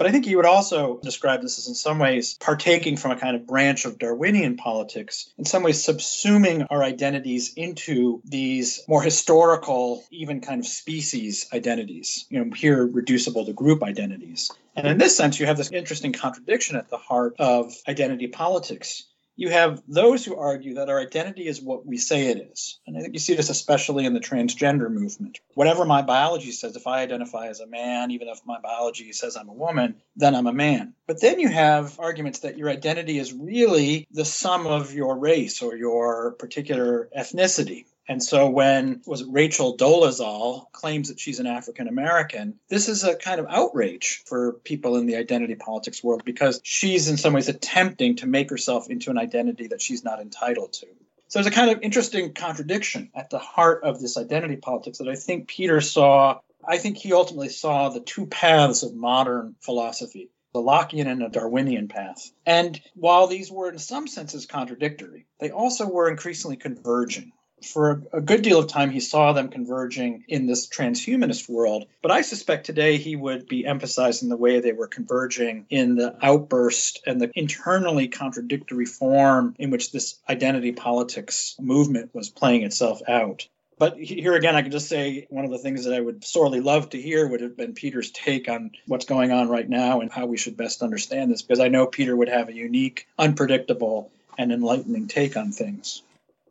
But I think you would also describe this as, in some ways, partaking from a kind of branch of Darwinian politics, in some ways, subsuming our identities into these more historical, even kind of species identities, you know, here reducible to group identities. And in this sense, you have this interesting contradiction at the heart of identity politics you have those who argue that our identity is what we say it is. And I think you see this especially in the transgender movement. Whatever my biology says, if I identify as a man, even if my biology says I'm a woman, then I'm a man. But then you have arguments that your identity is really the sum of your race or your particular ethnicity. And so when was Rachel Dolezal claims that she's an African American, this is a kind of outrage for people in the identity politics world because she's in some ways attempting to make herself into an identity that she's not entitled to. So there's a kind of interesting contradiction at the heart of this identity politics that I think Peter saw. I think he ultimately saw the two paths of modern philosophy the Lockean and a Darwinian path. And while these were in some senses contradictory, they also were increasingly converging for a good deal of time, he saw them converging in this transhumanist world. But I suspect today he would be emphasizing the way they were converging in the outburst and the internally contradictory form in which this identity politics movement was playing itself out. But here again, I can just say one of the things that I would sorely love to hear would have been Peter's take on what's going on right now and how we should best understand this, because I know Peter would have a unique, unpredictable, and enlightening take on things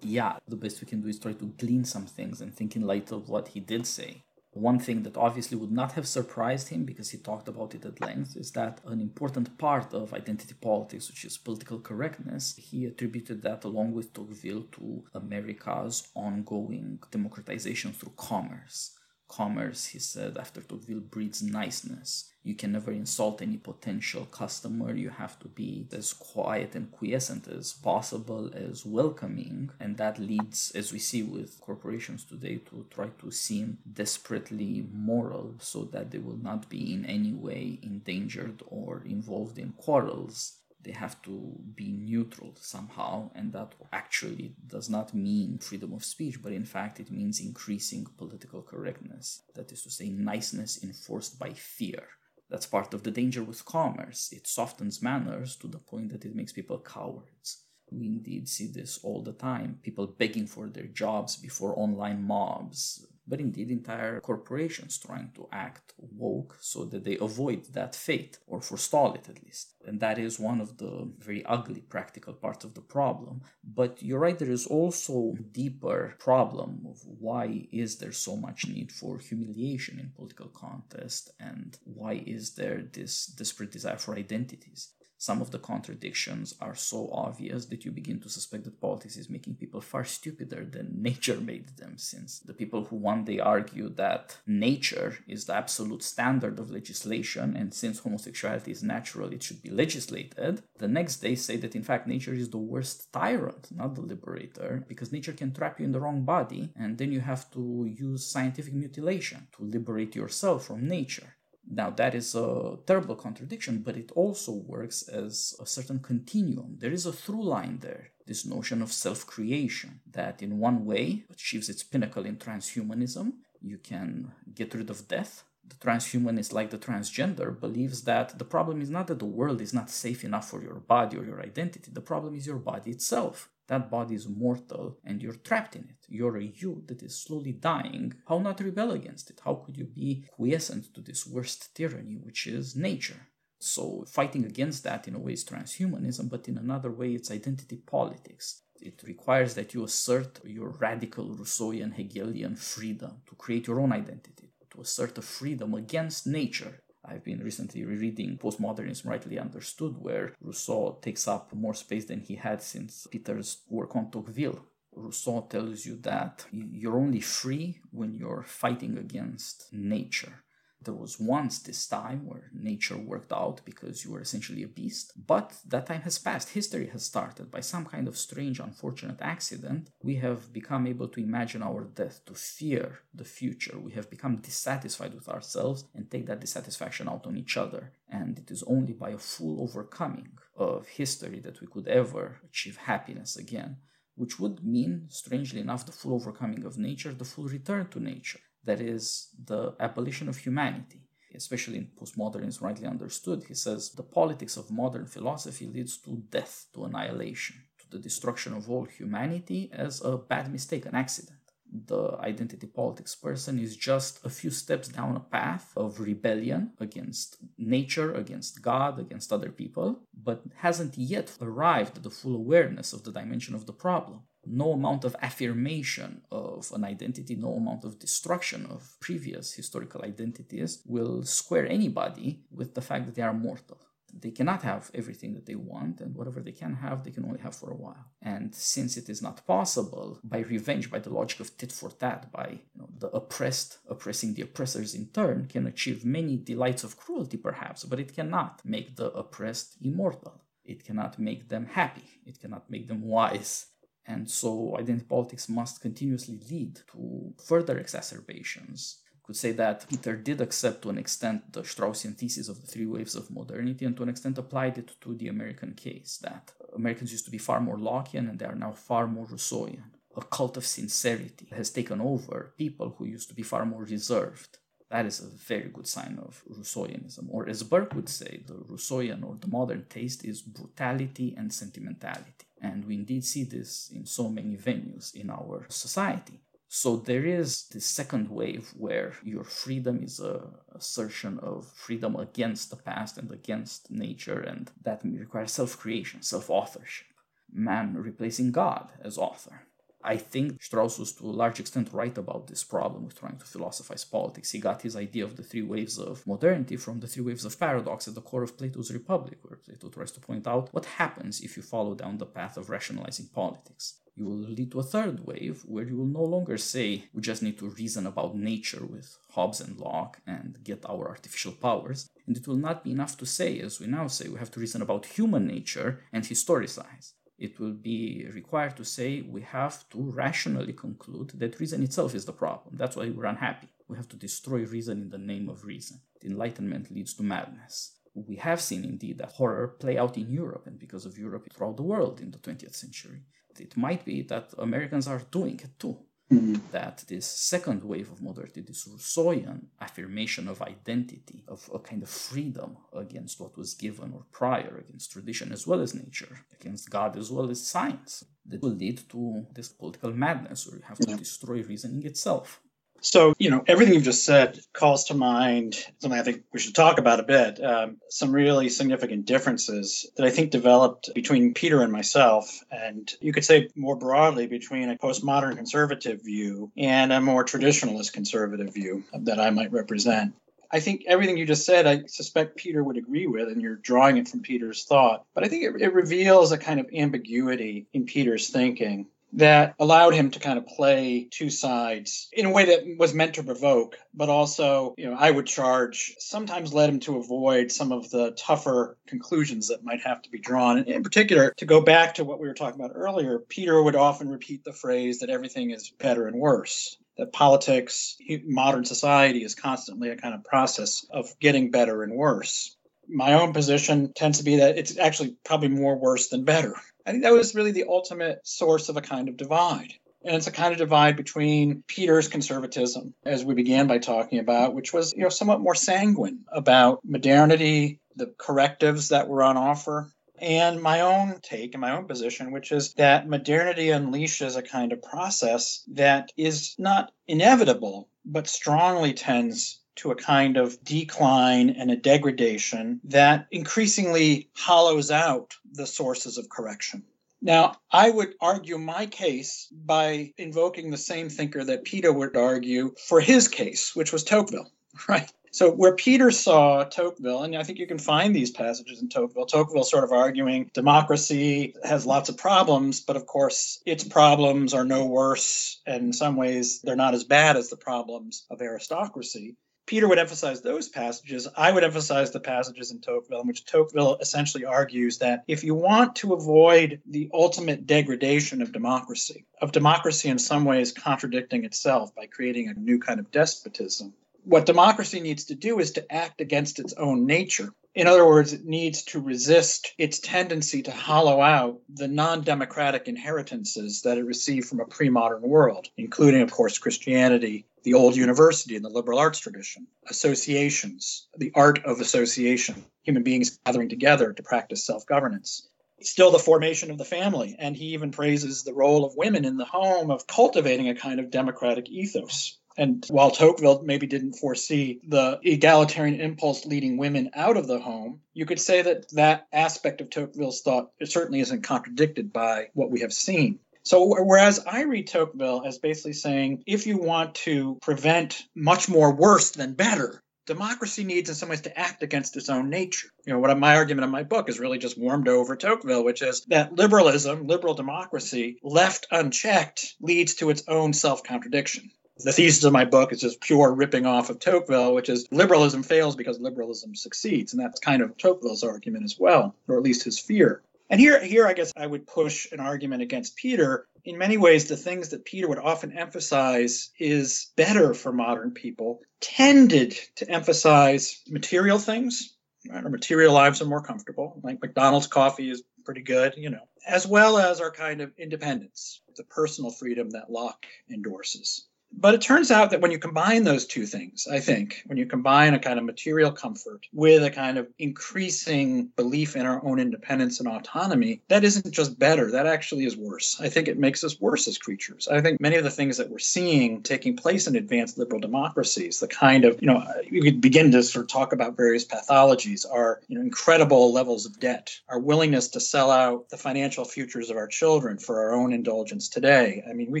yeah, the best we can do is try to glean some things and think in light of what he did say. One thing that obviously would not have surprised him because he talked about it at length is that an important part of identity politics, which is political correctness, he attributed that along with Tocqueville to America's ongoing democratization through commerce. Commerce, he said, after Tocqueville breeds niceness you can never insult any potential customer. You have to be as quiet and quiescent as possible, as welcoming. And that leads, as we see with corporations today, to try to seem desperately moral so that they will not be in any way endangered or involved in quarrels they have to be neutral somehow, and that actually does not mean freedom of speech, but in fact it means increasing political correctness. That is to say, niceness enforced by fear. That's part of the danger with commerce. It softens manners to the point that it makes people cowards. We indeed see this all the time people begging for their jobs before online mobs, but indeed entire corporations trying to act woke so that they avoid that fate or forestall it at least. And that is one of the very ugly practical parts of the problem. But you're right, there is also deeper problem of why is there so much need for humiliation in political contest and why is there this desperate desire for identities some of the contradictions are so obvious that you begin to suspect that politics is making people far stupider than nature made them, since the people who one day argue that nature is the absolute standard of legislation, and since homosexuality is natural, it should be legislated, the next day say that in fact nature is the worst tyrant, not the liberator, because nature can trap you in the wrong body, and then you have to use scientific mutilation to liberate yourself from nature. Now, that is a terrible contradiction, but it also works as a certain continuum. There is a through line there, this notion of self creation, that in one way achieves its pinnacle in transhumanism. You can get rid of death. The transhumanist, like the transgender, believes that the problem is not that the world is not safe enough for your body or your identity, the problem is your body itself. That body is mortal and you're trapped in it. You're a you that is slowly dying. How not rebel against it? How could you be quiescent to this worst tyranny, which is nature? So, fighting against that in a way is transhumanism, but in another way, it's identity politics. It requires that you assert your radical Rousseauian Hegelian freedom to create your own identity, to assert a freedom against nature I've been recently rereading Postmodernism Rightly Understood, where Rousseau takes up more space than he had since Peter's work on Tocqueville. Rousseau tells you that you're only free when you're fighting against nature. There was once this time where nature worked out because you were essentially a beast, but that time has passed. History has started. By some kind of strange, unfortunate accident, we have become able to imagine our death, to fear the future. We have become dissatisfied with ourselves and take that dissatisfaction out on each other. And it is only by a full overcoming of history that we could ever achieve happiness again which would mean, strangely enough, the full overcoming of nature, the full return to nature that is the abolition of humanity especially in postmodernism rightly understood. He says the politics of modern philosophy leads to death to annihilation to the destruction of all humanity as a bad mistake an accident. The identity politics person is just a few steps down a path of rebellion against nature, against God, against other people, but hasn't yet arrived at the full awareness of the dimension of the problem no amount of affirmation of an identity, no amount of destruction of previous historical identities will square anybody with the fact that they are mortal. They cannot have everything that they want, and whatever they can have, they can only have for a while. And since it is not possible by revenge, by the logic of tit for tat, by you know, the oppressed oppressing the oppressors in turn, can achieve many delights of cruelty, perhaps, but it cannot make the oppressed immortal. It cannot make them happy. It cannot make them wise and so identity politics must continuously lead to further exacerbations. Could say that Peter did accept to an extent the Straussian thesis of the three waves of modernity and to an extent applied it to the American case, that Americans used to be far more Lockean and they are now far more Rousseauian. A cult of sincerity has taken over people who used to be far more reserved. That is a very good sign of Rousseauianism. Or as Burke would say, the Rousseauian or the modern taste is brutality and sentimentality. And we indeed see this in so many venues in our society. So there is this second wave where your freedom is a assertion of freedom against the past and against nature, and that requires self-creation, self-authorship. Man replacing God as author. I think Strauss was to a large extent right about this problem with trying to philosophize politics. He got his idea of the three waves of modernity from the three waves of paradox at the core of Plato's Republic, where Plato tries to point out what happens if you follow down the path of rationalizing politics. You will lead to a third wave where you will no longer say we just need to reason about nature with Hobbes and Locke and get our artificial powers. And it will not be enough to say, as we now say, we have to reason about human nature and historicize it will be required to say we have to rationally conclude that reason itself is the problem. That's why we're unhappy. We have to destroy reason in the name of reason. The Enlightenment leads to madness. We have seen indeed that horror play out in Europe and because of Europe throughout the world in the 20th century. It might be that Americans are doing it too. Mm-hmm. That this second wave of modernity, this Rousseauian affirmation of identity, of a kind of freedom against what was given or prior, against tradition as well as nature, against God as well as science, that will lead to this political madness where you have to yeah. destroy reasoning itself. So, you know, everything you've just said calls to mind something I think we should talk about a bit. Um, some really significant differences that I think developed between Peter and myself, and you could say more broadly between a postmodern conservative view and a more traditionalist conservative view that I might represent. I think everything you just said, I suspect Peter would agree with, and you're drawing it from Peter's thought. But I think it, it reveals a kind of ambiguity in Peter's thinking that allowed him to kind of play two sides in a way that was meant to provoke, but also, you know, I would charge sometimes led him to avoid some of the tougher conclusions that might have to be drawn. In particular, to go back to what we were talking about earlier, Peter would often repeat the phrase that everything is better and worse. That politics, modern society is constantly a kind of process of getting better and worse my own position tends to be that it's actually probably more worse than better. I think that was really the ultimate source of a kind of divide. And it's a kind of divide between Peter's conservatism, as we began by talking about, which was, you know, somewhat more sanguine about modernity, the correctives that were on offer, and my own take and my own position, which is that modernity unleashes a kind of process that is not inevitable, but strongly tends to a kind of decline and a degradation that increasingly hollows out the sources of correction. Now, I would argue my case by invoking the same thinker that Peter would argue for his case, which was Tocqueville, right? So where Peter saw Tocqueville, and I think you can find these passages in Tocqueville, Tocqueville sort of arguing democracy has lots of problems, but of course its problems are no worse, and in some ways they're not as bad as the problems of aristocracy. Peter would emphasize those passages. I would emphasize the passages in Tocqueville, in which Tocqueville essentially argues that if you want to avoid the ultimate degradation of democracy, of democracy in some ways contradicting itself by creating a new kind of despotism, what democracy needs to do is to act against its own nature. In other words, it needs to resist its tendency to hollow out the non democratic inheritances that it received from a pre modern world, including, of course, Christianity, the old university and the liberal arts tradition, associations, the art of association, human beings gathering together to practice self governance. Still, the formation of the family, and he even praises the role of women in the home of cultivating a kind of democratic ethos. And while Tocqueville maybe didn't foresee the egalitarian impulse leading women out of the home, you could say that that aspect of Tocqueville's thought it certainly isn't contradicted by what we have seen. So, whereas I read Tocqueville as basically saying, if you want to prevent much more worse than better, democracy needs in some ways to act against its own nature. You know, what my argument in my book is really just warmed over Tocqueville, which is that liberalism, liberal democracy, left unchecked, leads to its own self contradiction. The thesis of my book is just pure ripping off of Tocqueville, which is liberalism fails because liberalism succeeds. And that's kind of Tocqueville's argument as well, or at least his fear. And here, here, I guess I would push an argument against Peter. In many ways, the things that Peter would often emphasize is better for modern people tended to emphasize material things. Right? Our material lives are more comfortable. Like McDonald's coffee is pretty good, you know, as well as our kind of independence, the personal freedom that Locke endorses. But it turns out that when you combine those two things, I think, when you combine a kind of material comfort with a kind of increasing belief in our own independence and autonomy, that isn't just better, that actually is worse. I think it makes us worse as creatures. I think many of the things that we're seeing taking place in advanced liberal democracies, the kind of, you know, you could begin to sort of talk about various pathologies, our you know, incredible levels of debt, our willingness to sell out the financial futures of our children for our own indulgence today. I mean, we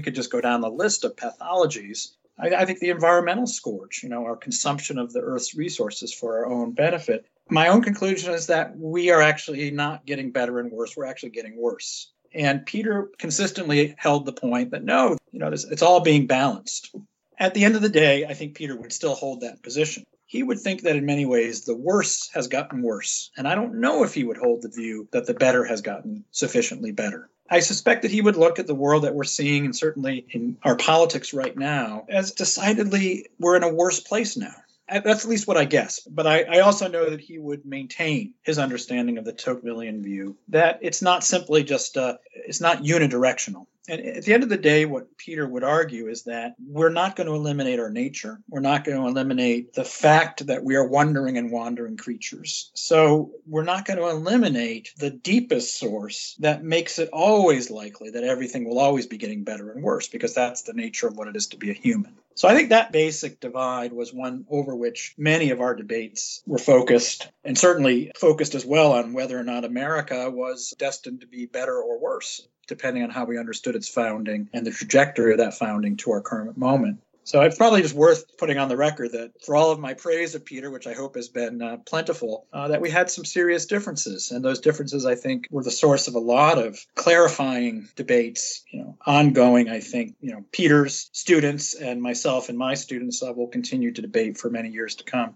could just go down the list of pathologies I, I think the environmental scourge, you know, our consumption of the Earth's resources for our own benefit. My own conclusion is that we are actually not getting better and worse. We're actually getting worse. And Peter consistently held the point that no, you know, it's all being balanced. At the end of the day, I think Peter would still hold that position. He would think that in many ways the worse has gotten worse. And I don't know if he would hold the view that the better has gotten sufficiently better. I suspect that he would look at the world that we're seeing, and certainly in our politics right now, as decidedly we're in a worse place now. That's at least what I guess. But I, I, also know that he would maintain his understanding of the Tocquevillian view that it's not simply just uh, it's not unidirectional. And at the end of the day, what Peter would argue is that we're not going to eliminate our nature. We're not going to eliminate the fact that we are wandering and wandering creatures. So we're not going to eliminate the deepest source that makes it always likely that everything will always be getting better and worse, because that's the nature of what it is to be a human. So I think that basic divide was one over which many of our debates were focused, and certainly focused as well on whether or not America was destined to be better or worse depending on how we understood its founding and the trajectory of that founding to our current moment. So it's probably just worth putting on the record that for all of my praise of Peter, which I hope has been uh, plentiful, uh, that we had some serious differences, and those differences I think were the source of a lot of clarifying debates, you know, ongoing. I think you know Peter's students and myself and my students uh, will continue to debate for many years to come.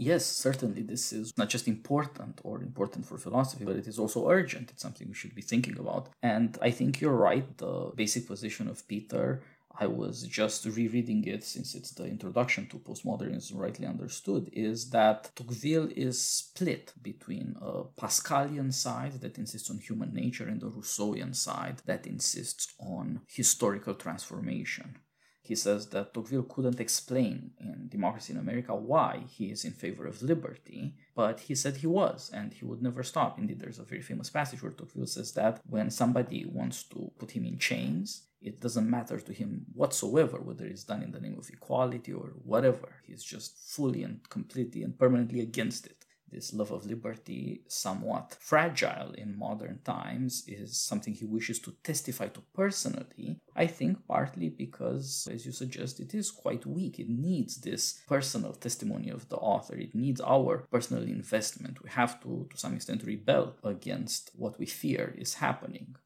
Yes, certainly this is not just important or important for philosophy, but it is also urgent. It's something we should be thinking about. And I think you're right. The basic position of Peter, I was just rereading it since it's the introduction to postmodernism, rightly understood, is that Tocqueville is split between a Pascalian side that insists on human nature and a Rousseauian side that insists on historical transformation he says that Tocqueville couldn't explain in Democracy in America why he is in favor of liberty, but he said he was, and he would never stop. Indeed, there's a very famous passage where Tocqueville says that when somebody wants to put him in chains, it doesn't matter to him whatsoever whether it's done in the name of equality or whatever. He's just fully and completely and permanently against it this love of liberty, somewhat fragile in modern times, is something he wishes to testify to personally. I think partly because, as you suggest, it is quite weak. It needs this personal testimony of the author, it needs our personal investment. We have to, to some extent, rebel against what we fear is happening.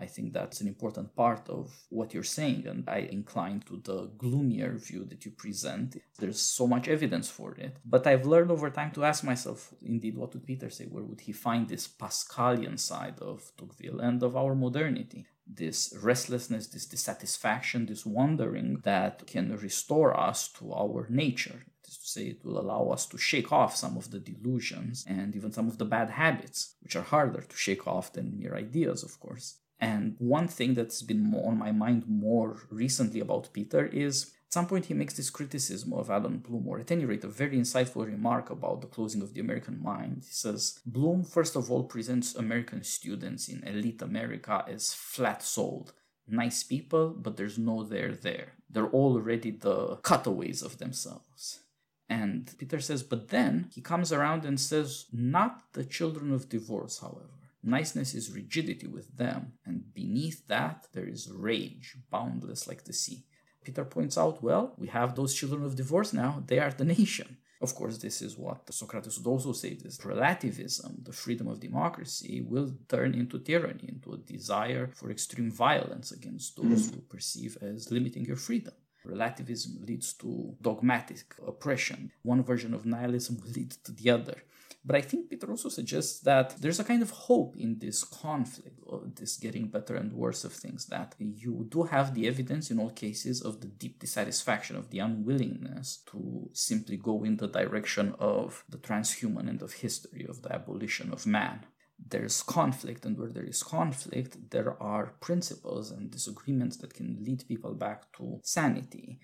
I think that's an important part of what you're saying, and I incline to the gloomier view that you present. There's so much evidence for it. But I've learned over time to ask myself, indeed, what would Peter say? Where would he find this Pascalian side of Tocqueville and of our modernity? This restlessness, this dissatisfaction, this wandering that can restore us to our nature. That is to say, it will allow us to shake off some of the delusions and even some of the bad habits, which are harder to shake off than mere ideas, of course. And one thing that's been on my mind more recently about Peter is at some point he makes this criticism of Allan Bloom, or at any rate, a very insightful remark about the closing of the American mind. He says, Bloom, first of all, presents American students in elite America as flat souled, nice people, but there's no there there. They're already the cutaways of themselves. And Peter says, but then he comes around and says, not the children of divorce, however. Niceness is rigidity with them, and beneath that there is rage, boundless like the sea. Peter points out, well, we have those children of divorce now, they are the nation. Of course, this is what Socrates would also say this relativism, the freedom of democracy, will turn into tyranny, into a desire for extreme violence against those mm-hmm. who perceive as limiting your freedom. Relativism leads to dogmatic oppression. One version of nihilism will lead to the other. But I think Peter also suggests that there's a kind of hope in this conflict, this getting better and worse of things, that you do have the evidence in all cases of the deep dissatisfaction, of the unwillingness to simply go in the direction of the transhuman end of history, of the abolition of man there's conflict, and where there is conflict, there are principles and disagreements that can lead people back to sanity.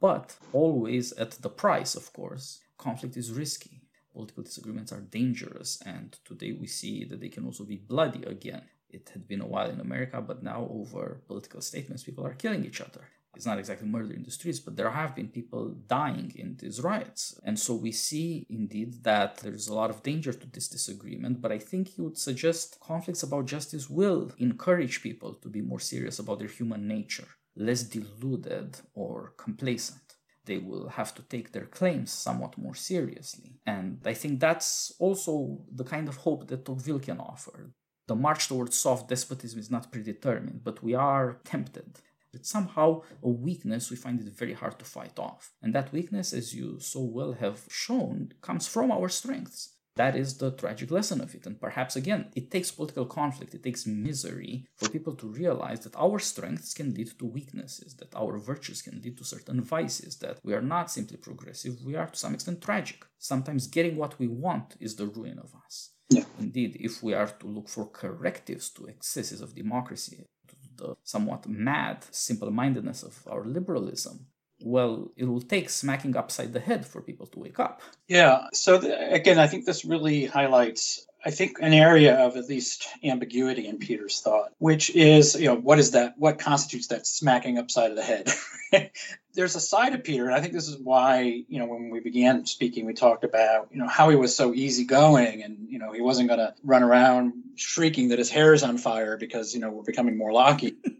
But always at the price, of course. Conflict is risky political disagreements are dangerous, and today we see that they can also be bloody again. It had been a while in America, but now over political statements, people are killing each other. It's not exactly murder in the streets, but there have been people dying in these riots. And so we see indeed that there's a lot of danger to this disagreement, but I think he would suggest conflicts about justice will encourage people to be more serious about their human nature, less deluded or complacent they will have to take their claims somewhat more seriously. And I think that's also the kind of hope that Tocqueville can offer. The march towards soft despotism is not predetermined, but we are tempted. It's somehow a weakness we find it very hard to fight off. And that weakness, as you so well have shown, comes from our strengths. That is the tragic lesson of it. And perhaps again, it takes political conflict, it takes misery for people to realize that our strengths can lead to weaknesses, that our virtues can lead to certain vices, that we are not simply progressive, we are to some extent tragic. Sometimes getting what we want is the ruin of us. Yeah. Indeed, if we are to look for correctives to excesses of democracy, to the somewhat mad simple mindedness of our liberalism, well, it will take smacking upside the head for people to wake up. Yeah. So, again, I think this really highlights, I think, an area of at least ambiguity in Peter's thought, which is, you know, what is that? What constitutes that smacking upside of the head? There's a side of Peter, and I think this is why, you know, when we began speaking, we talked about, you know, how he was so easygoing and, you know, he wasn't going to run around shrieking that his hair is on fire because, you know, we're becoming more locky.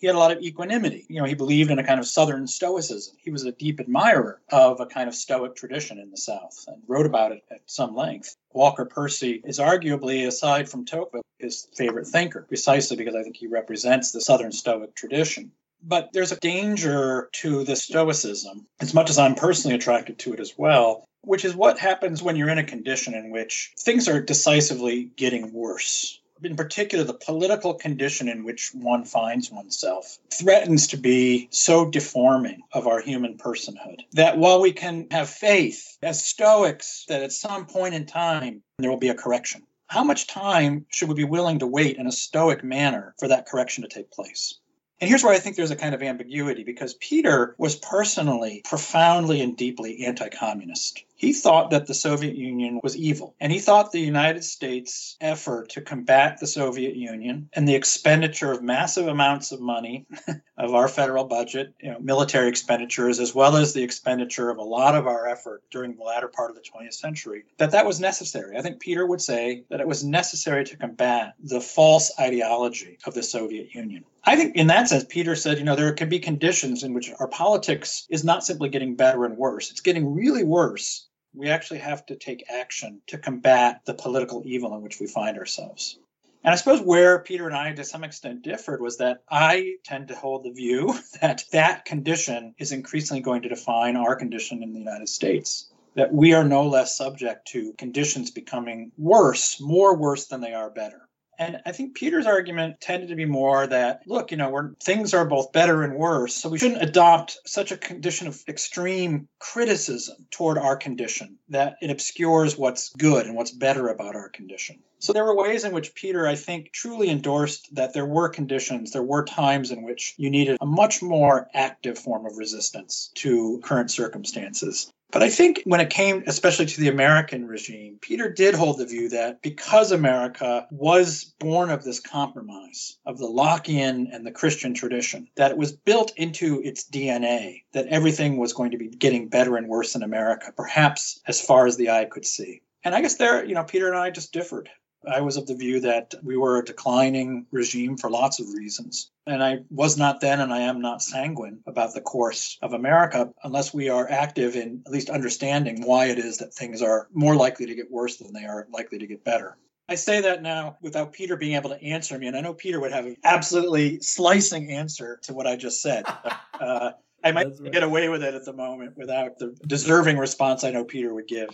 he had a lot of equanimity. You know, he believed in a kind of Southern Stoicism. He was a deep admirer of a kind of Stoic tradition in the South and wrote about it at some length. Walker Percy is arguably, aside from Tocqueville, his favorite thinker, precisely because I think he represents the Southern Stoic tradition. But there's a danger to this Stoicism, as much as I'm personally attracted to it as well, which is what happens when you're in a condition in which things are decisively getting worse in particular, the political condition in which one finds oneself, threatens to be so deforming of our human personhood that while we can have faith as Stoics that at some point in time there will be a correction, how much time should we be willing to wait in a Stoic manner for that correction to take place? And here's where I think there's a kind of ambiguity because Peter was personally profoundly and deeply anti communist. He thought that the Soviet Union was evil. And he thought the United States' effort to combat the Soviet Union and the expenditure of massive amounts of money of our federal budget, you know, military expenditures, as well as the expenditure of a lot of our effort during the latter part of the 20th century, that that was necessary. I think Peter would say that it was necessary to combat the false ideology of the Soviet Union. I think in that sense, Peter said, you know, there can be conditions in which our politics is not simply getting better and worse, it's getting really worse we actually have to take action to combat the political evil in which we find ourselves. And I suppose where Peter and I, to some extent, differed was that I tend to hold the view that that condition is increasingly going to define our condition in the United States. That we are no less subject to conditions becoming worse, more worse than they are better. And I think Peter's argument tended to be more that, look, you know, we things are both better and worse, so we shouldn't adopt such a condition of extreme criticism toward our condition that it obscures what's good and what's better about our condition. So there were ways in which Peter, I think, truly endorsed that there were conditions, there were times in which you needed a much more active form of resistance to current circumstances. But I think when it came, especially to the American regime, Peter did hold the view that because America was born of this compromise of the Lockean and the Christian tradition, that it was built into its DNA that everything was going to be getting better and worse in America, perhaps as far as the eye could see. And I guess there, you know, Peter and I just differed. I was of the view that we were a declining regime for lots of reasons. And I was not then, and I am not sanguine about the course of America unless we are active in at least understanding why it is that things are more likely to get worse than they are likely to get better. I say that now without Peter being able to answer me, and I know Peter would have an absolutely slicing answer to what I just said. uh, I might right. get away with it at the moment without the deserving response I know Peter would give.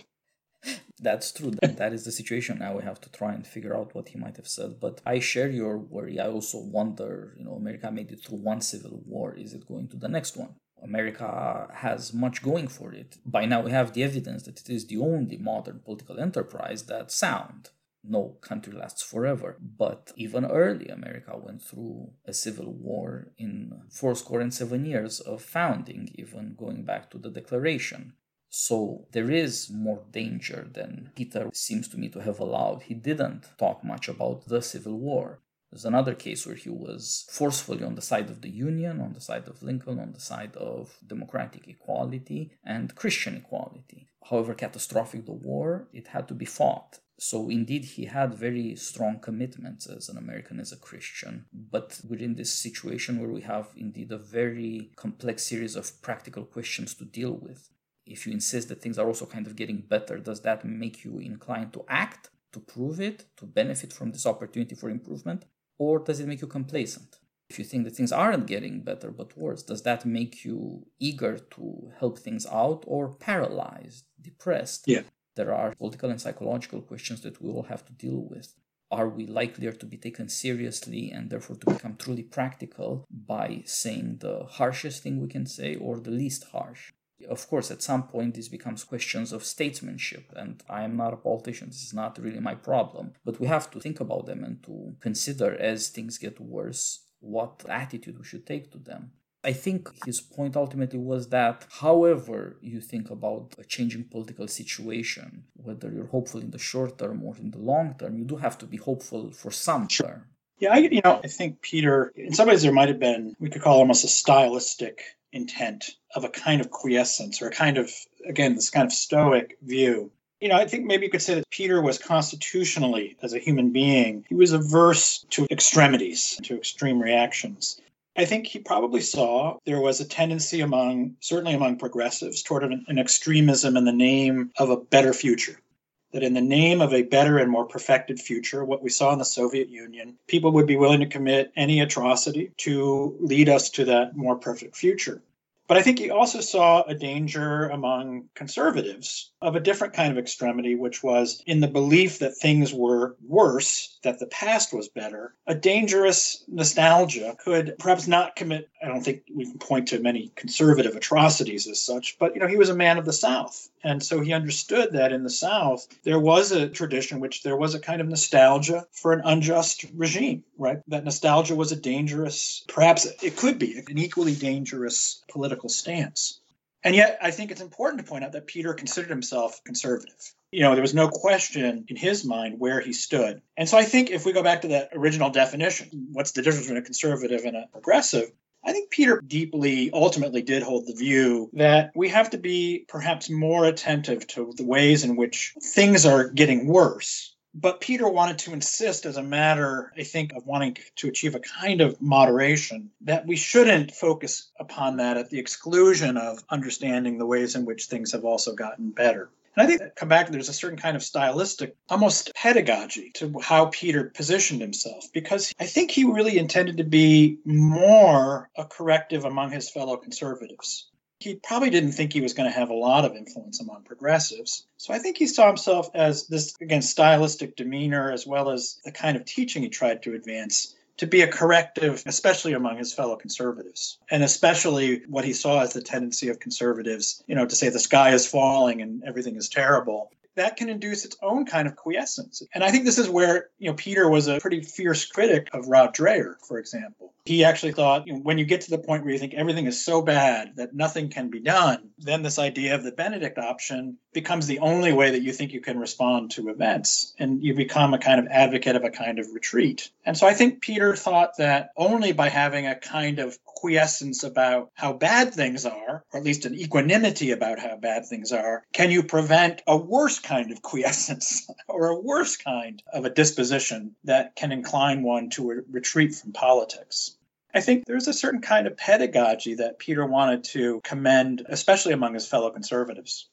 That's true. that is the situation. Now we have to try and figure out what he might have said. But I share your worry. I also wonder, you know, America made it through one civil war. Is it going to the next one? America has much going for it. By now, we have the evidence that it is the only modern political enterprise that's sound. No country lasts forever. But even early, America went through a civil war in fourscore and seven years of founding, even going back to the Declaration. So there is more danger than Peter seems to me to have allowed. He didn't talk much about the Civil War. There's another case where he was forcefully on the side of the Union, on the side of Lincoln, on the side of democratic equality and Christian equality. However catastrophic the war, it had to be fought. So indeed, he had very strong commitments as an American, as a Christian. But within this situation where we have indeed a very complex series of practical questions to deal with, if you insist that things are also kind of getting better, does that make you inclined to act, to prove it, to benefit from this opportunity for improvement? Or does it make you complacent? If you think that things aren't getting better but worse, does that make you eager to help things out or paralyzed, depressed? Yeah. There are political and psychological questions that we all have to deal with. Are we likelier to be taken seriously and therefore to become truly practical by saying the harshest thing we can say or the least harsh? Of course, at some point, this becomes questions of statesmanship, and I am not a politician. This is not really my problem. But we have to think about them and to consider as things get worse what attitude we should take to them. I think his point ultimately was that, however you think about a changing political situation, whether you're hopeful in the short term or in the long term, you do have to be hopeful for some sure. term. Yeah, I, you know, I think Peter, in some ways, there might have been, we could call almost a stylistic intent of a kind of quiescence or a kind of, again, this kind of stoic view. You know, I think maybe you could say that Peter was constitutionally, as a human being, he was averse to extremities, to extreme reactions. I think he probably saw there was a tendency among, certainly among progressives, toward an, an, extremism in the name of a better future. That in the name of a better and more perfected future, what we saw in the Soviet Union, people would be willing to commit any atrocity to lead us to that more perfect future. But I think he also saw a danger among conservatives of a different kind of extremity, which was in the belief that things were worse, that the past was better. A dangerous nostalgia could perhaps not commit, I don't think we can point to many conservative atrocities as such, but you know, he was a man of the South. And so he understood that in the South, there was a tradition which there was a kind of nostalgia for an unjust regime, right? That nostalgia was a dangerous, perhaps it could be an equally dangerous political stance. And yet, I think it's important to point out that Peter considered himself conservative. You know, there was no question in his mind where he stood. And so I think if we go back to that original definition, what's the difference between a conservative and a progressive? I think Peter deeply ultimately did hold the view that we have to be perhaps more attentive to the ways in which things are getting worse. But Peter wanted to insist, as a matter, I think, of wanting to achieve a kind of moderation, that we shouldn't focus upon that at the exclusion of understanding the ways in which things have also gotten better. And I think that come back, there's a certain kind of stylistic, almost pedagogy to how Peter positioned himself, because I think he really intended to be more a corrective among his fellow conservatives. He probably didn't think he was going to have a lot of influence among progressives. So I think he saw himself as this, again, stylistic demeanor, as well as the kind of teaching he tried to advance to be a corrective, especially among his fellow conservatives. And especially what he saw as the tendency of conservatives, you know, to say the sky is falling and everything is terrible. That can induce its own kind of quiescence. And I think this is where, you know, Peter was a pretty fierce critic of Rod Dreher, for example. He actually thought, you know, when you get to the point where you think everything is so bad that nothing can be done, then this idea of the Benedict option becomes the only way that you think you can respond to events. And you become a kind of advocate of a kind of retreat. And so I think Peter thought that only by having a kind of quiescence about how bad things are, or at least an equanimity about how bad things are, can you prevent a worse kind of quiescence or a worse kind of a disposition that can incline one to a retreat from politics. I think there's a certain kind of pedagogy that Peter wanted to commend, especially among his fellow conservatives.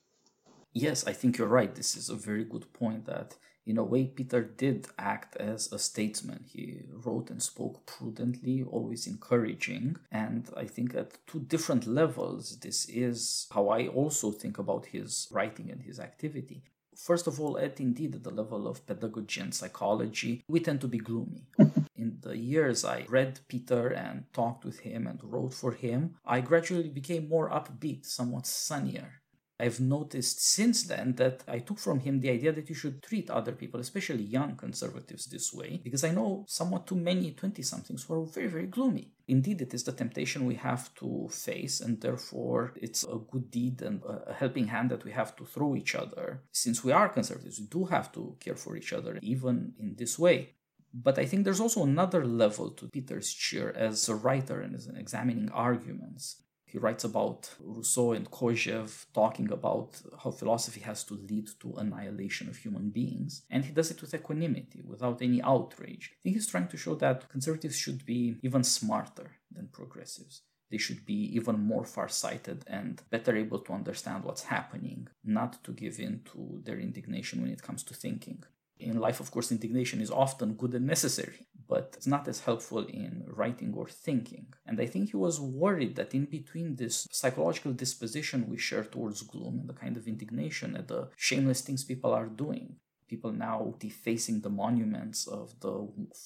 Yes, I think you're right. This is a very good point that in a way, Peter did act as a statesman. He wrote and spoke prudently, always encouraging. And I think at two different levels, this is how I also think about his writing and his activity. First of all, at indeed the level of pedagogy and psychology, we tend to be gloomy. In the years I read Peter and talked with him and wrote for him, I gradually became more upbeat, somewhat sunnier. I've noticed since then that I took from him the idea that you should treat other people, especially young conservatives, this way, because I know somewhat too many 20 somethings who are very, very gloomy. Indeed, it is the temptation we have to face, and therefore it's a good deed and a helping hand that we have to throw each other. Since we are conservatives, we do have to care for each other, even in this way. But I think there's also another level to Peter's cheer as a writer and as an examining arguments. He writes about Rousseau and Kojève talking about how philosophy has to lead to annihilation of human beings. And he does it with equanimity, without any outrage. I think he's trying to show that conservatives should be even smarter than progressives. They should be even more farsighted and better able to understand what's happening, not to give in to their indignation when it comes to thinking. In life, of course, indignation is often good and necessary, but it's not as helpful in writing or thinking. And I think he was worried that in between this psychological disposition we share towards gloom and the kind of indignation at the shameless things people are doing, people now defacing the monuments of the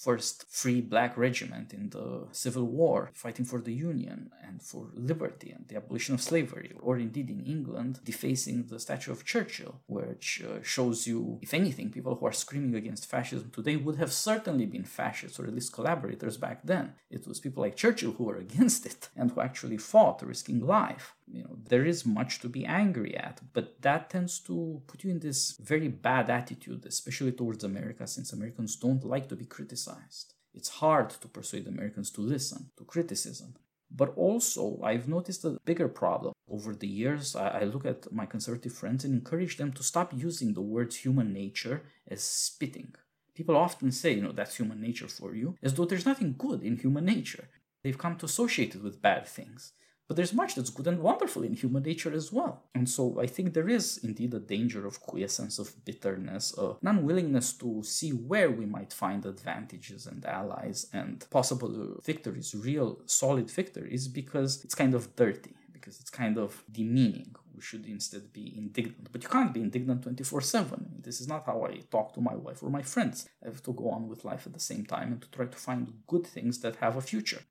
first free black regiment in the Civil War, fighting for the Union and for liberty and the abolition of slavery, or indeed in England, defacing the statue of Churchill, which uh, shows you, if anything, people who are screaming against fascism today would have certainly been fascists or at least collaborators back then. It was people like Churchill who were against it and who actually fought, risking life you know there is much to be angry at but that tends to put you in this very bad attitude especially towards america since americans don't like to be criticized. It's hard to persuade americans to listen to criticism. But also i've noticed a bigger problem. Over the years i look at my conservative friends and encourage them to stop using the words human nature as spitting. People often say you know that's human nature for you as though there's nothing good in human nature. They've come to associate it with bad things but there's much that's good and wonderful in human nature as well. And so I think there is indeed a danger of quiescence, of bitterness, of an unwillingness to see where we might find advantages and allies and possible victories, real solid victories, because it's kind of dirty, because it's kind of demeaning. We should instead be indignant. But you can't be indignant 24 7. This is not how I talk to my wife or my friends. I have to go on with life at the same time and to try to find good things that have a future.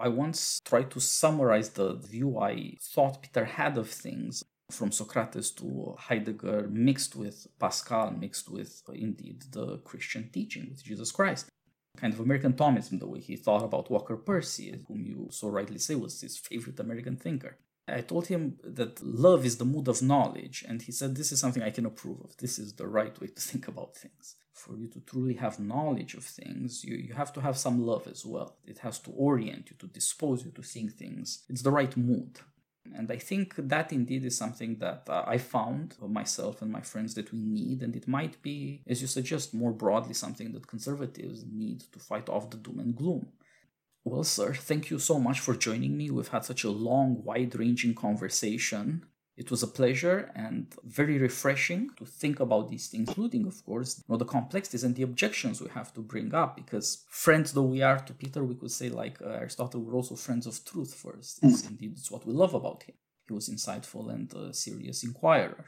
I once tried to summarize the view I thought Peter had of things from Socrates to Heidegger, mixed with Pascal, mixed with uh, indeed the Christian teaching with Jesus Christ. Kind of American Thomism, the way he thought about Walker Percy, whom you so rightly say was his favorite American thinker. I told him that love is the mood of knowledge, and he said, This is something I can approve of. This is the right way to think about things. For you to truly have knowledge of things, you, you have to have some love as well. It has to orient you, to dispose you to seeing things. It's the right mood. And I think that indeed is something that uh, I found myself and my friends that we need. And it might be, as you suggest, more broadly something that conservatives need to fight off the doom and gloom. Well, sir, thank you so much for joining me. We've had such a long, wide ranging conversation. It was a pleasure and very refreshing to think about these things, including, of course, you know, the complexities and the objections we have to bring up. Because friends though we are to Peter, we could say, like uh, Aristotle, we're also friends of truth first. It's, mm. Indeed, it's what we love about him. He was insightful and a serious inquirer.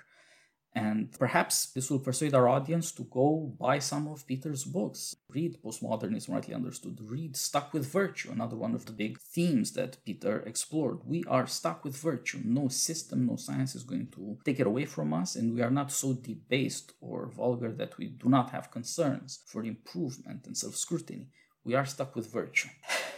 And perhaps this will persuade our audience to go buy some of Peter's books. Read Postmodernism Rightly Understood. Read Stuck with Virtue, another one of the big themes that Peter explored. We are stuck with virtue. No system, no science is going to take it away from us, and we are not so debased or vulgar that we do not have concerns for improvement and self scrutiny. We are stuck with virtue.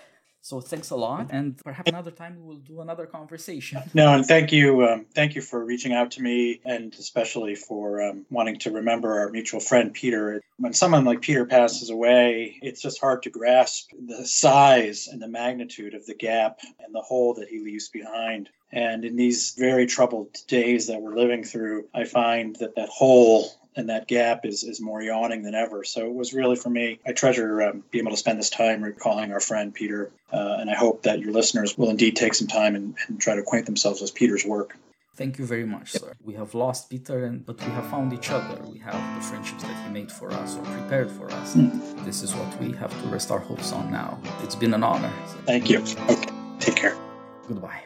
So thanks a lot, and perhaps another time we will do another conversation. No, and thank you, um, thank you for reaching out to me, and especially for um, wanting to remember our mutual friend Peter. When someone like Peter passes away, it's just hard to grasp the size and the magnitude of the gap and the hole that he leaves behind. And in these very troubled days that we're living through, I find that that hole and that gap is is more yawning than ever. So it was really for me. I treasure um, being able to spend this time recalling our friend Peter, uh, and I hope that your listeners will indeed take some time and, and try to acquaint themselves with Peter's work. Thank you very much, sir. We have lost Peter, and but we have found each other. We have the friendships that he made for us or prepared for us. Mm. This is what we have to rest our hopes on now. It's been an honor. Thank you. Okay. Take care. Goodbye.